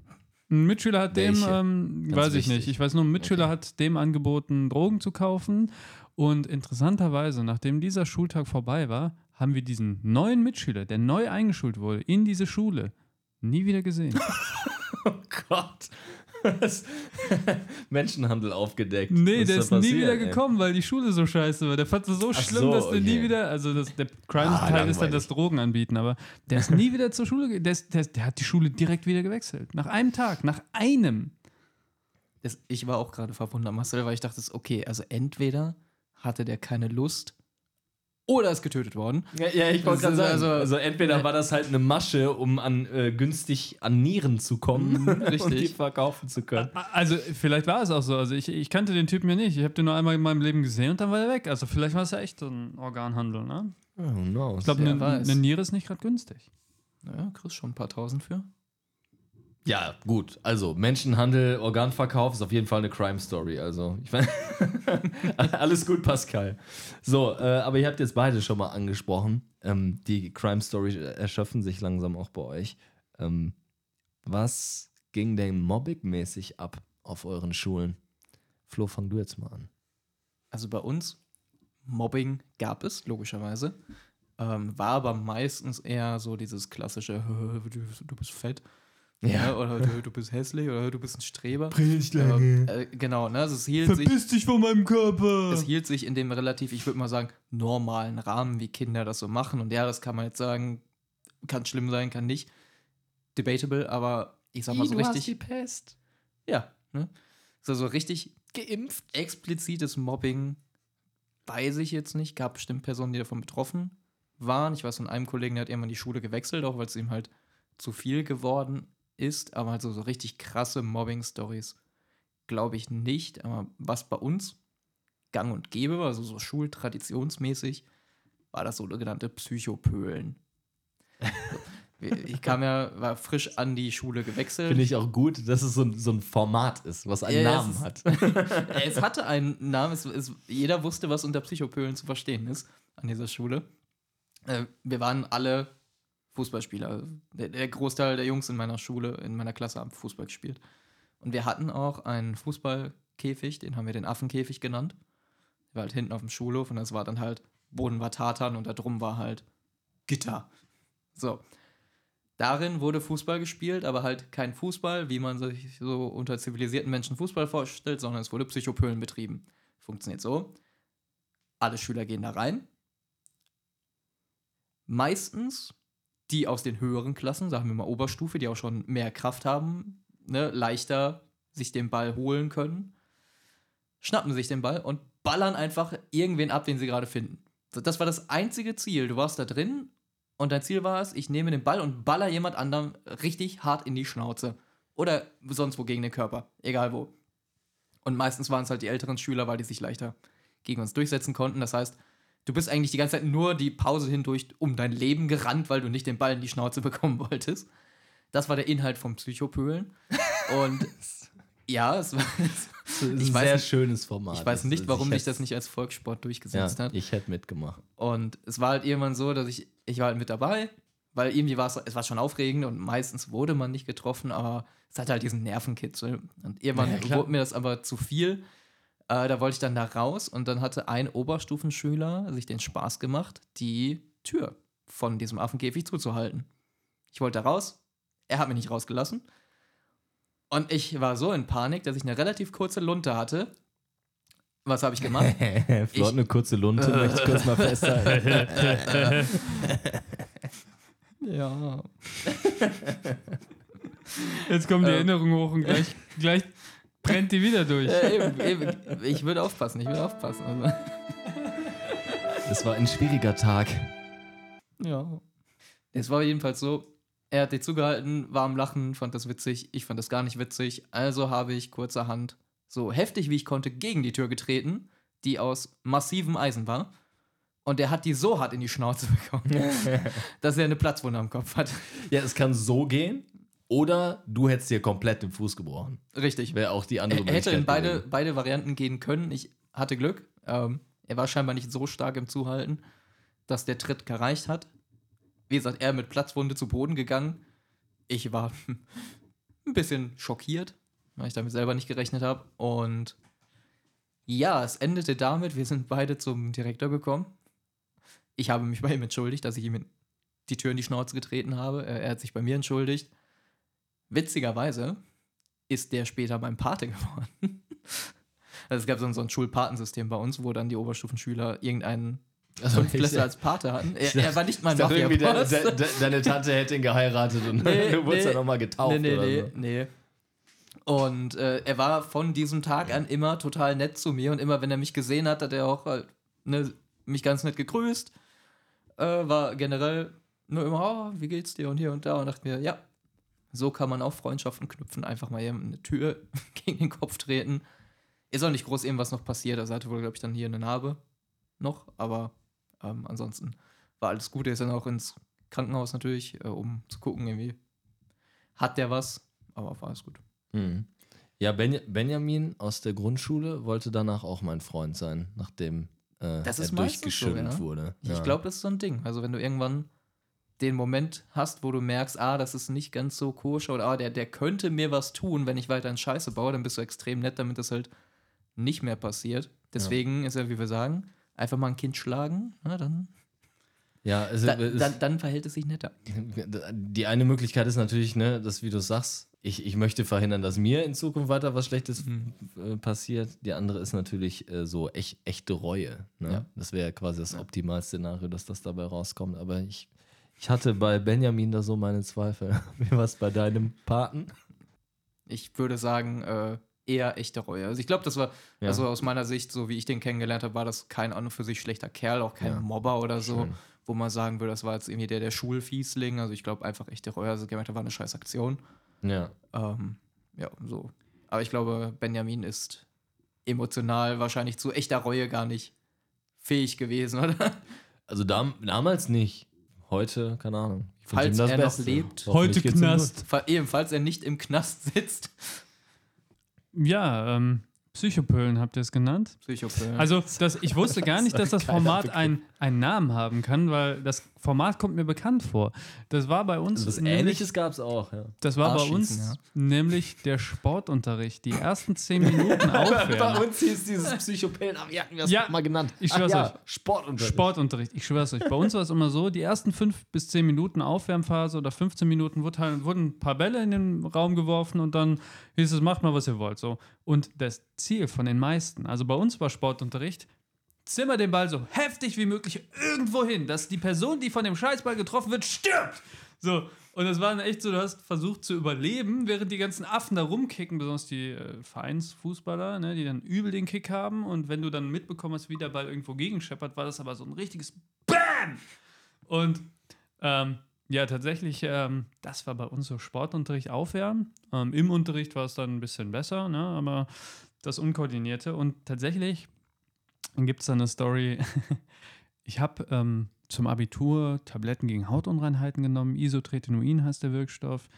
[SPEAKER 3] Ein Mitschüler hat dem,
[SPEAKER 1] Welche?
[SPEAKER 3] ähm,
[SPEAKER 1] Ganz
[SPEAKER 3] weiß ich
[SPEAKER 1] wichtig.
[SPEAKER 3] nicht, ich weiß nur, ein Mitschüler
[SPEAKER 1] Okay.
[SPEAKER 3] hat dem angeboten, Drogen zu kaufen. Und interessanterweise, nachdem dieser Schultag vorbei war, haben wir diesen neuen Mitschüler, der neu eingeschult wurde, in diese Schule, nie wieder gesehen. *laughs*
[SPEAKER 1] Oh Gott. Was? *laughs* Menschenhandel aufgedeckt.
[SPEAKER 3] Nee,
[SPEAKER 1] Was
[SPEAKER 3] der ist nie wieder
[SPEAKER 1] ey?
[SPEAKER 3] gekommen, weil die Schule so scheiße war. Der fand es so
[SPEAKER 1] Ach
[SPEAKER 3] schlimm,
[SPEAKER 1] so,
[SPEAKER 3] dass der nie
[SPEAKER 1] okay.
[SPEAKER 3] wieder, also das, der
[SPEAKER 1] Ah,
[SPEAKER 3] Crime-Teil ist dann das Drogen anbieten, aber der ist nie wieder zur Schule, der, ist, der, der hat die Schule direkt wieder gewechselt. Nach einem Tag, nach einem.
[SPEAKER 2] Das, ich war auch gerade verwundert, Marcel, weil ich dachte, okay, also entweder hatte der keine Lust oder ist getötet worden.
[SPEAKER 1] Ja, ja ich wollte gerade sagen, also,
[SPEAKER 2] also-
[SPEAKER 1] entweder war das halt eine Masche, um an äh, günstig an Nieren zu kommen
[SPEAKER 2] Mhm, *laughs*
[SPEAKER 1] und die
[SPEAKER 2] richtig.
[SPEAKER 1] verkaufen zu können.
[SPEAKER 3] Also vielleicht war es auch so. Also ich, ich kannte den Typen ja nicht. Ich habe den nur einmal in meinem Leben gesehen und dann war er weg. Also vielleicht war es ja echt so ein Organhandel. Ne?
[SPEAKER 1] Oh, no.
[SPEAKER 3] Ich glaube, eine eine Niere ist nicht gerade günstig.
[SPEAKER 2] Naja, kriegst schon ein paar tausend für.
[SPEAKER 1] Ja, gut. Also, Menschenhandel, Organverkauf ist auf jeden Fall eine Crime Story. Also, ich meine, *laughs* alles gut, Pascal. So, äh, aber ihr habt jetzt beide schon mal angesprochen. Ähm, die Crime Story erschöpfen sich langsam auch bei euch. Ähm, was ging denn mobbingmäßig ab auf euren Schulen? Flo, fang du jetzt mal an.
[SPEAKER 2] Also bei uns, Mobbing gab es, logischerweise. Ähm, war aber meistens eher so dieses klassische, *laughs* du bist fett.
[SPEAKER 1] Ja.
[SPEAKER 2] Oder du, du bist hässlich oder du bist ein Streber. Ähm, äh, genau, ne? Also es hielt sich.
[SPEAKER 3] Verpiss dich von meinem Körper!
[SPEAKER 2] Es hielt sich in dem relativ, ich würde mal sagen, normalen Rahmen, wie Kinder das so machen. Und ja, das kann man jetzt sagen, kann schlimm sein, kann nicht. Debatable, aber ich sag mal so richtig.
[SPEAKER 1] Pest.
[SPEAKER 2] Ja, ne? So, so richtig geimpft, explizites Mobbing weiß ich jetzt nicht. Gab bestimmt Personen, die davon betroffen waren. Ich weiß von einem Kollegen, der hat irgendwann die Schule gewechselt, auch weil es ihm halt zu viel geworden ist. Aber also so richtig krasse Mobbing-Stories glaube ich nicht. Aber was bei uns gang und gäbe war, also so schultraditionsmäßig, war das sogenannte Psychopölen. ich kam ja, war frisch an die Schule gewechselt.
[SPEAKER 1] Finde ich auch gut, dass es so ein, so ein Format ist, was einen
[SPEAKER 2] Ja,
[SPEAKER 1] Namen
[SPEAKER 2] es
[SPEAKER 1] hat. *laughs*
[SPEAKER 2] es hatte einen Namen, es, es, jeder wusste, was unter Psychopölen zu verstehen ist an dieser Schule. Äh, wir waren alle Fußballspieler. Der, der Großteil der Jungs in meiner Schule, in meiner Klasse haben Fußball gespielt. Und wir hatten auch einen Fußballkäfig, den haben wir den Affenkäfig genannt. Der war halt hinten auf dem Schulhof und das war dann halt, Boden war Tartan und da drum war halt Gitter. So. Darin wurde Fußball gespielt, aber halt kein Fußball, wie man sich so unter zivilisierten Menschen Fußball vorstellt, sondern es wurde Psychopölen betrieben. Funktioniert so. Alle Schüler gehen da rein. Meistens die aus den höheren Klassen, sagen wir mal Oberstufe, die auch schon mehr Kraft haben, ne, leichter sich den Ball holen können, schnappen sich den Ball und ballern einfach irgendwen ab, den sie gerade finden. Das war das einzige Ziel. Du warst da drin und dein Ziel war es, ich nehme den Ball und baller jemand anderem richtig hart in die Schnauze. Oder sonst wo gegen den Körper. Egal wo. Und meistens waren es halt die älteren Schüler, weil die sich leichter gegen uns durchsetzen konnten. Das heißt, du bist eigentlich die ganze Zeit nur die Pause hindurch um dein Leben gerannt, weil du nicht den Ball in die Schnauze *laughs* bekommen wolltest. Das war der Inhalt vom Psychopölen. Und *laughs* ja, es war. Ich
[SPEAKER 1] ein
[SPEAKER 2] weiß
[SPEAKER 1] sehr
[SPEAKER 2] nicht-
[SPEAKER 1] schönes Format.
[SPEAKER 2] Ich weiß nicht, warum
[SPEAKER 1] ich
[SPEAKER 2] sich das nicht als Volkssport
[SPEAKER 1] ja,
[SPEAKER 2] durchgesetzt hat.
[SPEAKER 1] Ich hätte mitgemacht.
[SPEAKER 2] Und es war halt irgendwann so, dass ich, ich war halt mit dabei, weil irgendwie war es, es war schon aufregend und meistens wurde man nicht getroffen, aber es hatte halt diesen Nervenkitzel. Und irgendwann
[SPEAKER 1] Ja,
[SPEAKER 2] wurde mir das aber zu viel. Äh, da wollte ich dann da raus und dann hatte ein Oberstufenschüler sich den Spaß gemacht, die Tür von diesem Affenkäfig zuzuhalten. Ich wollte da raus, er hat mich nicht rausgelassen. Und ich war so in Panik, dass ich eine relativ kurze Lunte hatte. Was habe ich gemacht? *laughs*
[SPEAKER 1] Flott, eine kurze Lunte, *laughs* möchte ich kurz mal festhalten. *laughs*
[SPEAKER 2] ja.
[SPEAKER 3] Jetzt kommt die
[SPEAKER 2] Ähm.
[SPEAKER 3] Erinnerung hoch und gleich, gleich brennt die wieder durch.
[SPEAKER 2] Äh, eben, eben. Ich würde aufpassen, ich würde aufpassen. Also,
[SPEAKER 1] Es war ein schwieriger Tag.
[SPEAKER 2] ja. Es war jedenfalls so, er hat dir zugehalten, war am Lachen, fand das witzig, ich fand das gar nicht witzig. Also habe ich kurzerhand so heftig wie ich konnte gegen die Tür getreten, die aus massivem Eisen war. Und er hat die so hart in die Schnauze bekommen, *laughs* dass er eine Platzwunde am Kopf hat.
[SPEAKER 1] Ja, es kann so gehen. Oder du hättest dir komplett den Fuß gebrochen.
[SPEAKER 2] Richtig.
[SPEAKER 1] Wäre auch die andere
[SPEAKER 2] Er hätte in
[SPEAKER 1] Möglichkeit
[SPEAKER 2] beide,
[SPEAKER 1] gewesen.
[SPEAKER 2] beide Varianten gehen können. Ich hatte Glück. Ähm, er war scheinbar nicht so stark im Zuhalten, dass der Tritt gereicht hat. Wie gesagt, er mit Platzwunde zu Boden gegangen. Ich war *laughs* ein bisschen schockiert, weil ich damit selber nicht gerechnet habe. Und ja, es endete damit, wir sind beide zum Direktor gekommen. Ich habe mich bei ihm entschuldigt, dass ich ihm die Tür in die Schnauze getreten habe. Er hat sich bei mir entschuldigt. Witzigerweise ist der später mein Pate geworden. *laughs* Also es gab so ein, so ein Schulpatensystem bei uns, wo dann die Oberstufenschüler irgendeinen
[SPEAKER 1] Also,
[SPEAKER 2] Fünftklässler als Pate hatten. Er, er war nicht mein
[SPEAKER 1] irgendwie, de, de, de, deine Tante hätte ihn geheiratet und
[SPEAKER 2] Nee, *laughs*
[SPEAKER 1] du wurdest
[SPEAKER 2] nee.
[SPEAKER 1] dann nochmal getauft
[SPEAKER 2] nee, nee,
[SPEAKER 1] oder
[SPEAKER 2] nee,
[SPEAKER 1] so.
[SPEAKER 2] nee. Und äh, er war von diesem Tag an immer total nett zu mir und immer, wenn er mich gesehen hat, hat er auch halt, ne, mich ganz nett gegrüßt. Äh, war generell nur immer, oh, wie geht's dir und hier und da und dachte mir, ja, so kann man auch Freundschaften knüpfen, einfach mal jemandem eine Tür *laughs* gegen den Kopf treten. Ist auch nicht groß irgendwas noch passiert, also hatte wohl, glaube ich, dann hier eine Narbe noch, aber ähm, ansonsten war alles gut. Er ist dann auch ins Krankenhaus natürlich, äh, um zu gucken, irgendwie hat der was, aber war alles gut.
[SPEAKER 1] Mhm. Ja, ben, Benjamin aus der Grundschule wollte danach auch mein Freund sein, nachdem äh,
[SPEAKER 2] Das
[SPEAKER 1] er
[SPEAKER 2] meistens so, ja.
[SPEAKER 1] wurde.
[SPEAKER 2] Ich
[SPEAKER 1] Ja.
[SPEAKER 2] glaube, das ist so ein Ding. Also, wenn du irgendwann den Moment hast, wo du merkst, ah, das ist nicht ganz so koscher oder ah, der, der könnte mir was tun, wenn ich weiterhin Scheiße baue, dann bist du extrem nett, damit das halt nicht mehr passiert. Deswegen ist ja, wie wir sagen, einfach mal ein Kind schlagen, na, dann,
[SPEAKER 1] ja, es,
[SPEAKER 2] da, dann, dann verhält es sich netter. *laughs*
[SPEAKER 1] die eine Möglichkeit ist natürlich, ne, dass, wie du sagst, ich, ich möchte verhindern, dass mir in Zukunft weiter was Schlechtes
[SPEAKER 2] Mhm.
[SPEAKER 1] äh, passiert. Die andere ist natürlich äh, so echt, echte Reue. Ne?
[SPEAKER 2] Ja.
[SPEAKER 1] Das wäre quasi das Optimalszenario, dass das dabei rauskommt. Aber ich, ich hatte bei Benjamin da so meine Zweifel. *laughs* Wie war es bei deinem Paten?
[SPEAKER 2] Ich würde sagen, äh, eher echte Reue. Also ich glaube, das war,
[SPEAKER 1] Ja.
[SPEAKER 2] also aus meiner Sicht, so wie ich den kennengelernt habe, war das kein an und für sich schlechter Kerl, auch kein
[SPEAKER 1] Ja.
[SPEAKER 2] Mobber oder so,
[SPEAKER 1] Schön.
[SPEAKER 2] wo man sagen würde, das war jetzt irgendwie der, der Schulfiesling. Also ich glaube einfach echte Reue. Also gemerkt, habe, war eine scheiß Aktion.
[SPEAKER 1] Ja.
[SPEAKER 2] Ähm, ja, so. Aber ich glaube, Benjamin ist emotional wahrscheinlich zu echter Reue gar nicht fähig gewesen, *laughs* oder?
[SPEAKER 1] Also dam damals nicht. Heute, keine Ahnung.
[SPEAKER 2] Falls er noch
[SPEAKER 1] Beste.
[SPEAKER 2] lebt.
[SPEAKER 1] Hoffentlich
[SPEAKER 3] Heute Knast.
[SPEAKER 2] Fa- Ebenfalls er nicht im Knast sitzt.
[SPEAKER 3] Ja, ähm, Psychopölen habt ihr es genannt.
[SPEAKER 2] Psychopathen.
[SPEAKER 3] Also, das, ich wusste gar nicht, dass das Format
[SPEAKER 2] Begriff.
[SPEAKER 3] ein, einen Namen haben kann, weil das Format kommt mir bekannt vor. Das war bei uns.
[SPEAKER 1] gut. Was
[SPEAKER 3] nämlich-
[SPEAKER 1] Ähnliches gab es auch, ja.
[SPEAKER 3] Das war bei uns
[SPEAKER 2] ja.
[SPEAKER 3] nämlich der Sportunterricht. Die ersten zehn Minuten *laughs* aufwärmen.
[SPEAKER 1] uns hieß dieses Psychopän, aber wir hatten das
[SPEAKER 3] Ja,
[SPEAKER 1] mal genannt.
[SPEAKER 3] ich schwör's
[SPEAKER 1] ja,
[SPEAKER 3] euch.
[SPEAKER 1] Sportunterricht.
[SPEAKER 3] Sportunterricht, ich schwör's euch. Bei uns war es immer so, die ersten fünf bis zehn Minuten Aufwärmphase oder 15 Minuten halt, wurden ein paar Bälle in den Raum geworfen und dann hieß es, macht mal, was ihr wollt. So. Und das Ziel von den meisten, also bei uns war Sportunterricht, zimmer den Ball so heftig wie möglich irgendwo hin, dass die Person, die von dem Scheißball getroffen wird, stirbt. So. Und das war dann echt so, du hast versucht zu überleben, während die ganzen Affen da rumkicken, besonders die äh, Vereinsfußballer, ne, die dann übel den Kick haben. Und wenn du dann mitbekommen hast, wie der Ball irgendwo gegenscheppert, war das aber so ein richtiges BAM! Und ähm, ja, tatsächlich, ähm, das war bei uns so Sportunterricht aufwärmen. Ähm, Im Unterricht war es dann ein bisschen besser, ne, aber das Unkoordinierte. Und tatsächlich gibt es da eine Story. *laughs* ich habe ähm, zum Abitur Tabletten gegen Hautunreinheiten genommen. Isotretinoin heißt der Wirkstoff.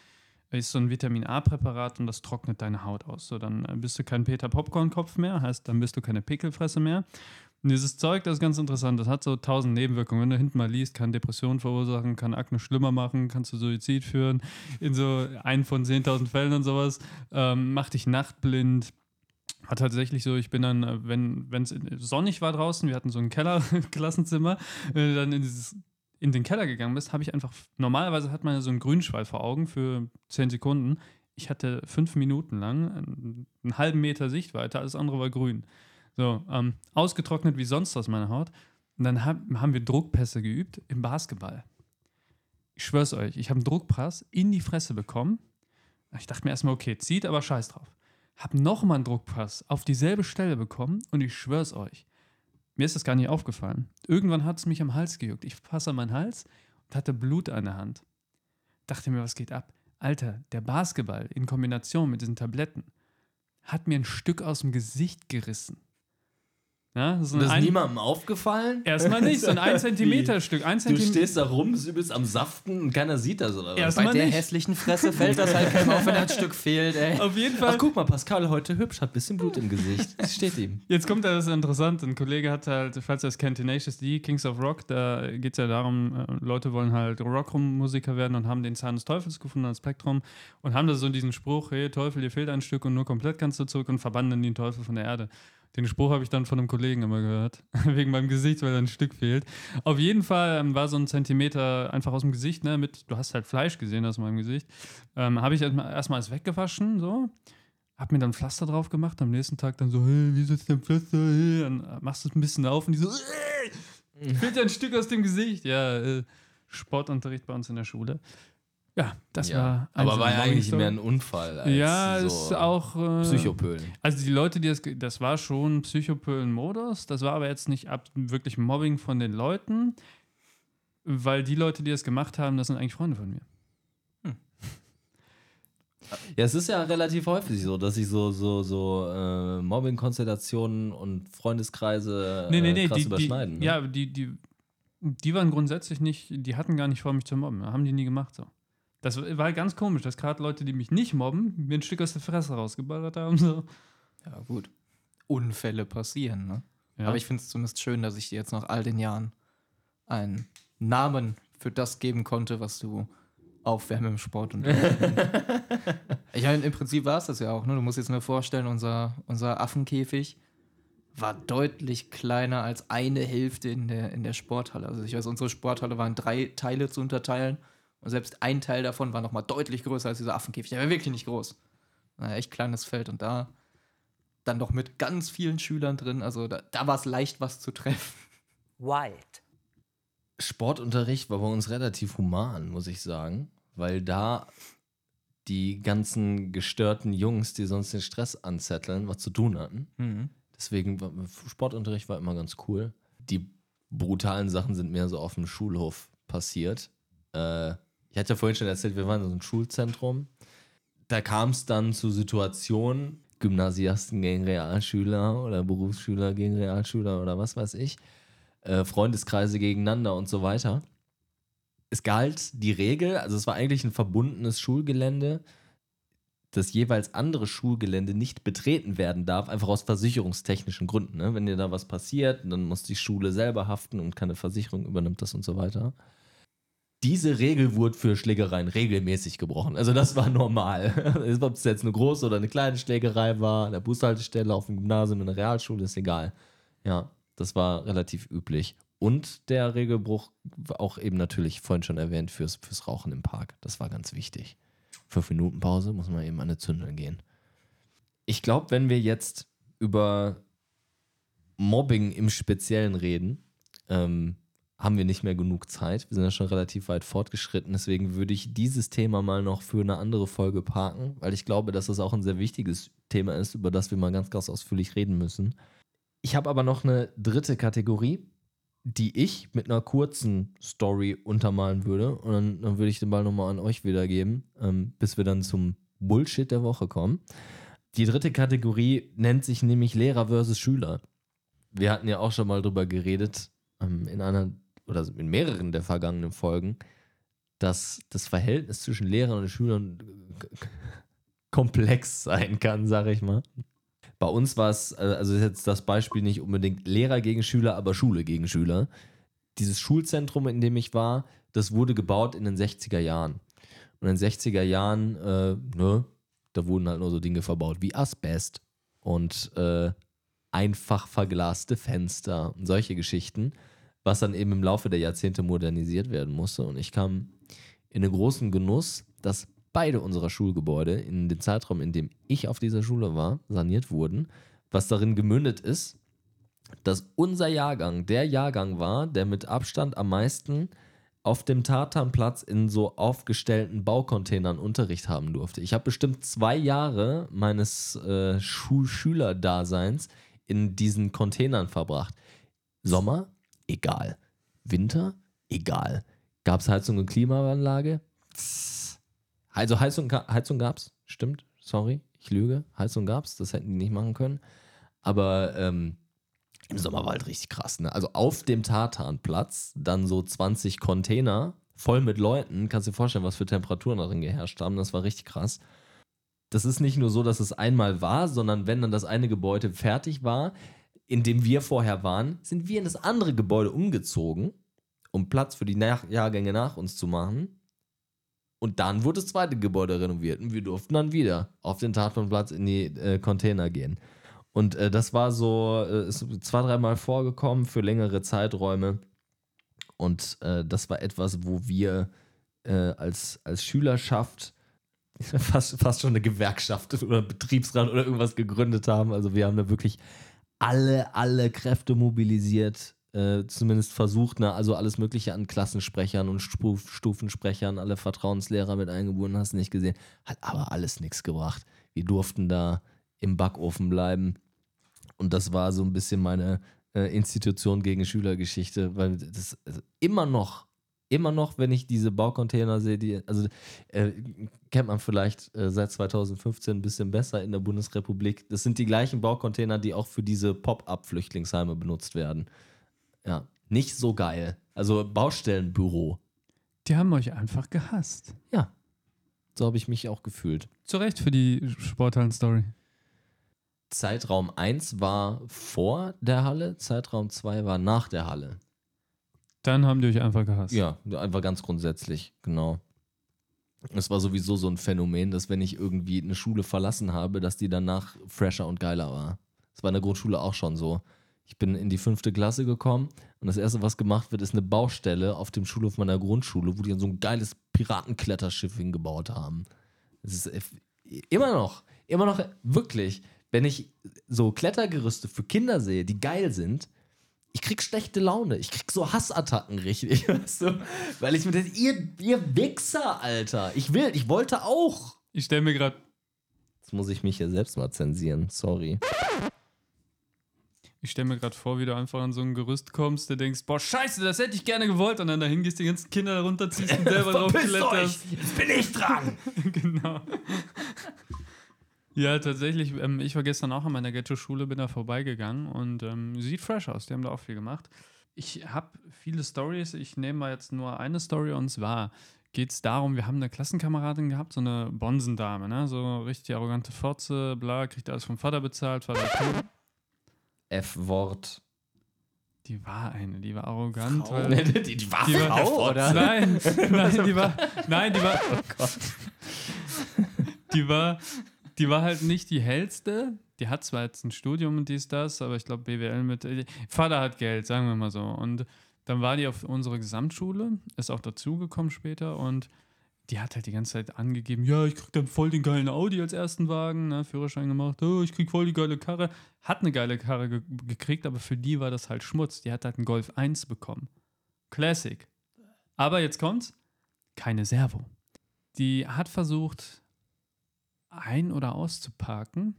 [SPEAKER 3] Ist so ein Vitamin A-Präparat und das trocknet deine Haut aus. So, dann äh, bist du kein Peter Popcorn-Kopf mehr, heißt, dann bist du keine Pickelfresse mehr. Und dieses Zeug, das ist ganz interessant, das hat so tausend Nebenwirkungen. Wenn du hinten mal liest, kann Depressionen verursachen, kann Akne schlimmer machen, kann zu Suizid führen, in so einen von 10.000 Fällen und sowas. Ähm, macht dich nachtblind. Hat tatsächlich so, ich bin dann, äh, wenn es sonnig war draußen, wir hatten so ein Keller-Klassenzimmer, *laughs* wenn du dann in, dieses, in den Keller gegangen bist, habe ich einfach, normalerweise hat man ja so einen Grünschwall vor Augen für 10 Sekunden. Ich hatte fünf Minuten lang einen, einen halben Meter Sichtweite, alles andere war grün. So, ähm, ausgetrocknet wie sonst aus meiner Haut. Und dann hab, haben wir Druckpässe geübt im Basketball. Ich schwör's euch, ich habe einen Druckpass in die Fresse bekommen. Ich dachte mir erstmal, okay, zieht, aber scheiß drauf. Hab nochmal einen Druckpass auf dieselbe Stelle bekommen und ich schwör's euch, mir ist das gar nicht aufgefallen. Irgendwann hat es mich am Hals gejuckt. Ich passe an meinen Hals und hatte Blut an der Hand. Dachte mir, was geht ab? Alter, der Basketball in Kombination mit diesen Tabletten hat mir ein Stück aus dem Gesicht gerissen. Ja, so
[SPEAKER 1] Das ist
[SPEAKER 3] ein-
[SPEAKER 1] niemandem aufgefallen?
[SPEAKER 3] Erstmal nicht, so ein *laughs* 1 Zentimeter
[SPEAKER 1] Wie?
[SPEAKER 3] Stück. Ein
[SPEAKER 1] Du
[SPEAKER 3] Zentimeter.
[SPEAKER 1] stehst da rum, bist übelst am Saften und keiner sieht das, oder was?
[SPEAKER 3] Erst-
[SPEAKER 2] Bei der
[SPEAKER 3] nicht.
[SPEAKER 2] hässlichen Fresse fällt das halt keinem auf, wenn ein Stück fehlt, ey.
[SPEAKER 3] Auf jeden
[SPEAKER 1] Ach,
[SPEAKER 3] Fall.
[SPEAKER 1] guck mal, Pascal heute hübsch, hat ein bisschen Blut im Gesicht. *laughs* Das steht ihm.
[SPEAKER 3] Jetzt kommt da das Interessante. Ein Kollege hat halt, falls ihr es kennt, Tenacious D, Kings of Rock, da geht es ja darum, äh, Leute wollen halt Rockmusiker werden und haben den Zahn des Teufels gefunden als Spektrum und haben da so diesen Spruch, hey Teufel, dir fehlt ein Stück und nur komplett kannst du zurück und verbannen den Teufel von der Erde. Den Spruch habe ich dann von einem Kollegen immer gehört, *laughs* wegen meinem Gesicht, weil da ein Stück fehlt. Auf jeden Fall ähm, war so ein Zentimeter einfach aus dem Gesicht, ne, mit, du hast halt Fleisch gesehen aus meinem Gesicht. Ähm, habe ich erstmal erstmal alles weggewaschen, so. Hab mir dann Pflaster drauf gemacht, am nächsten Tag dann so, hey, wie ist denn Pflaster? Hey? Dann äh, machst du es ein bisschen auf und die so, äh, fehlt ja ein Stück aus dem Gesicht. Ja, äh, Sportunterricht bei uns in der Schule. Ja, das war
[SPEAKER 1] aber war ja eigentlich mehr ein Unfall. Als
[SPEAKER 3] Ja,
[SPEAKER 1] so
[SPEAKER 3] ist auch. Äh,
[SPEAKER 1] Psychopölen.
[SPEAKER 3] Also die Leute, die das, das war schon Psychopölen-Modus, das war aber jetzt nicht ab wirklich Mobbing von den Leuten, weil die Leute, die das gemacht haben, das sind eigentlich Freunde von mir. *laughs*
[SPEAKER 1] Ja, es ist ja relativ häufig so, dass sich so, so, so äh, Mobbing-Konstellationen und Freundeskreise
[SPEAKER 3] Nee, nee,
[SPEAKER 1] äh,
[SPEAKER 3] nee,
[SPEAKER 1] krass
[SPEAKER 3] die,
[SPEAKER 1] überschneiden.
[SPEAKER 3] die,
[SPEAKER 1] ne?
[SPEAKER 3] ja, die, die, die waren grundsätzlich nicht, die hatten gar nicht vor, mich zu mobben, haben die nie gemacht so. Das war ganz komisch, dass gerade Leute, die mich nicht mobben, mir ein Stück aus der Fresse rausgeballert haben. So.
[SPEAKER 2] Ja, gut. Unfälle passieren, ne?
[SPEAKER 3] Ja.
[SPEAKER 2] Aber ich finde es zumindest schön, dass ich dir jetzt nach all den Jahren einen Namen für das geben konnte, was du aufwärmen im Sport und *laughs* Ich meine, im Prinzip war es das ja auch, ne? Du musst jetzt nur vorstellen, unser, unser Affenkäfig war deutlich kleiner als eine Hälfte in der, in der Sporthalle. Also ich weiß, unsere Sporthalle war in drei Teile zu unterteilen. Und selbst ein Teil davon war nochmal deutlich größer als dieser Affenkäfig. Der war wirklich nicht groß. War echt kleines Feld und da dann doch mit ganz vielen Schülern drin. Also da, da war es leicht, was zu treffen.
[SPEAKER 4] Wild.
[SPEAKER 1] Sportunterricht war bei uns relativ human, muss ich sagen, weil da die ganzen gestörten Jungs, die sonst den Stress anzetteln, was zu tun hatten.
[SPEAKER 2] Mhm.
[SPEAKER 1] Deswegen war Sportunterricht war immer ganz cool. Die brutalen Sachen sind mehr so auf dem Schulhof passiert. Äh, ich hatte ja vorhin schon erzählt, wir waren in so einem Schulzentrum. Da kam es dann zu Situationen, Gymnasiasten gegen Realschüler oder Berufsschüler gegen Realschüler oder was weiß ich, äh, Freundeskreise gegeneinander und so weiter. Es galt die Regel, also es war eigentlich ein verbundenes Schulgelände, das jeweils andere Schulgelände nicht betreten werden darf, einfach aus versicherungstechnischen Gründen. Ne? Wenn dir da was passiert, dann muss die Schule selber haften und keine Versicherung übernimmt das und so weiter. Diese Regel wurde für Schlägereien regelmäßig gebrochen. Also das war normal. *laughs* Ob es jetzt eine große oder eine kleine Schlägerei war, an der Bushaltestelle, auf dem Gymnasium, in der Realschule, ist egal. Ja, das war relativ üblich. Und der Regelbruch auch eben natürlich vorhin schon erwähnt fürs, fürs Rauchen im Park. Das war ganz wichtig. Fünf Minuten Pause muss man eben an eine Zündel gehen. Ich glaube, wenn wir jetzt über Mobbing im Speziellen reden, ähm, haben wir nicht mehr genug Zeit. Wir sind ja schon relativ weit fortgeschritten. Deswegen würde ich dieses Thema mal noch für eine andere Folge parken, weil ich glaube, dass das auch ein sehr wichtiges Thema ist, über das wir mal ganz, ganz ausführlich reden müssen. Ich habe aber noch eine dritte Kategorie, die ich mit einer kurzen Story untermalen würde. Und dann, dann würde ich den Ball nochmal an euch wiedergeben, ähm, bis wir dann zum Bullshit der Woche kommen. Die dritte Kategorie nennt sich nämlich Lehrer versus Schüler. Wir hatten ja auch schon mal drüber geredet, ähm, in einer oder in mehreren der vergangenen Folgen, dass das Verhältnis zwischen Lehrern und Schülern komplex sein kann, sage ich mal. Bei uns war es, also ist jetzt das Beispiel nicht unbedingt Lehrer gegen Schüler, aber Schule gegen Schüler. Dieses Schulzentrum, in dem ich war, das wurde gebaut in den 60er Jahren. Und in den 60er Jahren, äh, ne, da wurden halt nur so Dinge verbaut wie Asbest und äh, einfach verglaste Fenster und solche Geschichten, was dann eben im Laufe der Jahrzehnte modernisiert werden musste. Und ich kam in den großen Genuss, dass beide unserer Schulgebäude in dem Zeitraum, in dem ich auf dieser Schule war, saniert wurden, was darin gemündet ist, dass unser Jahrgang der Jahrgang war, der mit Abstand am meisten auf dem Tatanplatz in so aufgestellten Baucontainern Unterricht haben durfte. Ich habe bestimmt zwei Jahre meines äh, Schulschülerdaseins in diesen Containern verbracht. Sommer? Egal. Winter? Egal. Gab es Heizung und Klimaanlage? Also Heizung, Heizung gab es, stimmt. Sorry, ich lüge. Heizung gab es, das hätten die nicht machen können. Aber ähm, im Sommer war halt richtig krass. Ne? Also auf dem Tartanplatz dann so 20 Container voll mit Leuten. Kannst dir vorstellen, was für Temperaturen darin geherrscht haben. Das war richtig krass. Das ist nicht nur so, dass es einmal war, sondern wenn dann das eine Gebäude fertig war, in dem wir vorher waren, sind wir in das andere Gebäude umgezogen, um Platz für die nach Jahrgänge nach uns zu machen. Und dann wurde das zweite Gebäude renoviert und wir durften dann wieder auf den Tatanplatz in die äh, Container gehen. Und äh, das war so, äh, ist zwei, dreimal vorgekommen für längere Zeiträume. Und äh, das war etwas, wo wir äh, als, als Schülerschaft *laughs* fast, fast schon eine Gewerkschaft oder Betriebsrat oder irgendwas gegründet haben. Also wir haben da wirklich alle, alle Kräfte mobilisiert, äh, zumindest versucht, ne, also alles Mögliche an Klassensprechern und Stuf Stufensprechern, alle Vertrauenslehrer mit eingebunden, hast nicht gesehen. Hat aber alles nichts gebracht. Wir durften da im Backofen bleiben. Und das war so ein bisschen meine äh, Institution gegen Schülergeschichte, weil das also immer noch, immer noch, wenn ich diese Baucontainer sehe, die, also äh, kennt man vielleicht äh, seit 2015 ein bisschen besser in der Bundesrepublik. Das sind die gleichen Baucontainer, die auch für diese Pop-up-Flüchtlingsheime benutzt werden. Ja, nicht so geil. Also Baustellenbüro.
[SPEAKER 3] Die haben euch einfach gehasst.
[SPEAKER 1] Ja, so habe ich mich auch gefühlt.
[SPEAKER 3] Zu Recht für die Sporthallen-Story.
[SPEAKER 1] Zeitraum 1 war vor der Halle, Zeitraum 2 war nach der Halle.
[SPEAKER 3] Dann haben die euch einfach gehasst.
[SPEAKER 1] Ja, einfach ganz grundsätzlich, genau. Es war sowieso so ein Phänomen, dass wenn ich irgendwie eine Schule verlassen habe, dass die danach fresher und geiler war. Das war in der Grundschule auch schon so. Ich bin in die fünfte Klasse gekommen und das erste, was gemacht wird, ist eine Baustelle auf dem Schulhof meiner Grundschule, wo die dann so ein geiles Piratenkletterschiff hingebaut haben. Das ist immer noch, immer noch wirklich wenn ich so Klettergerüste für Kinder sehe, die geil sind, ich krieg schlechte Laune. Ich krieg so Hassattacken richtig, *laughs* weißt du? Weil ich mir denke, ihr, ihr Wichser, Alter. Ich will, ich wollte auch.
[SPEAKER 3] Ich stelle mir gerade
[SPEAKER 1] Jetzt muss ich mich hier selbst mal zensieren. Sorry.
[SPEAKER 3] ich stell mir gerade vor, wie du einfach an so ein Gerüst kommst, der denkst, boah, scheiße, das hätte ich gerne gewollt. Und dann dahin gehst, die ganzen Kinder runterziehst und selber *laughs* drauf kletterst.
[SPEAKER 1] Jetzt bin ich dran! *laughs*
[SPEAKER 3] genau. Ja, tatsächlich, ähm, ich war gestern auch an meiner Ghetto-Schule, bin da vorbeigegangen und ähm, sieht fresh aus, die haben da auch viel gemacht. Ich habe viele Stories, ich nehme mal jetzt nur eine Story und zwar geht es darum, wir haben eine Klassenkameradin gehabt, so eine Bonsendame, ne? so richtig arrogante Fotze, bla, kriegt alles vom Vater bezahlt, Vater tot.
[SPEAKER 1] F-Wort.
[SPEAKER 3] Die war eine, die war arrogant.
[SPEAKER 2] Frau?
[SPEAKER 3] Weil, *laughs*
[SPEAKER 1] die, die war
[SPEAKER 3] Die war-
[SPEAKER 1] Frau, oder?
[SPEAKER 3] Nein, *laughs* nein, die war, nein, die war, die war, die war halt nicht die hellste. Die hat zwar jetzt ein Studium und dies, das, aber ich glaube BWL mit, äh, Vater hat Geld, sagen wir mal so. Und dann war die auf unserer Gesamtschule, ist auch dazugekommen später und die hat halt die ganze Zeit angegeben, ja, ich krieg dann voll den geilen Audi als ersten Wagen, ne, Führerschein gemacht, oh, ich krieg voll die geile Karre. Hat eine geile Karre ge gekriegt, aber für die war das halt Schmutz. Die hat halt einen Golf 1 bekommen. Classic. Aber jetzt kommt's, keine Servo. Die hat versucht, ein- oder auszuparken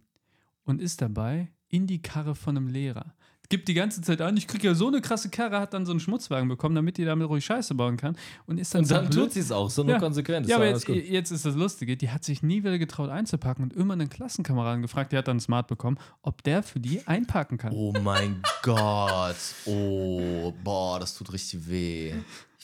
[SPEAKER 3] und ist dabei in die Karre von einem Lehrer. Gibt die ganze Zeit an, ich krieg ja so eine krasse Karre, hat dann so einen Schmutzwagen bekommen, damit die damit ruhig Scheiße bauen kann. Und ist dann,
[SPEAKER 1] Und dann
[SPEAKER 3] so
[SPEAKER 1] tut sie es auch, so nur
[SPEAKER 3] Ja.
[SPEAKER 1] konsequent. ist
[SPEAKER 3] ja, aber jetzt, jetzt ist das Lustige, die hat sich nie wieder getraut einzuparken und immer einen Klassenkameraden gefragt, der hat dann Smart bekommen, ob der für die einparken kann.
[SPEAKER 1] Oh mein *laughs* Gott. Oh, boah, das tut richtig weh.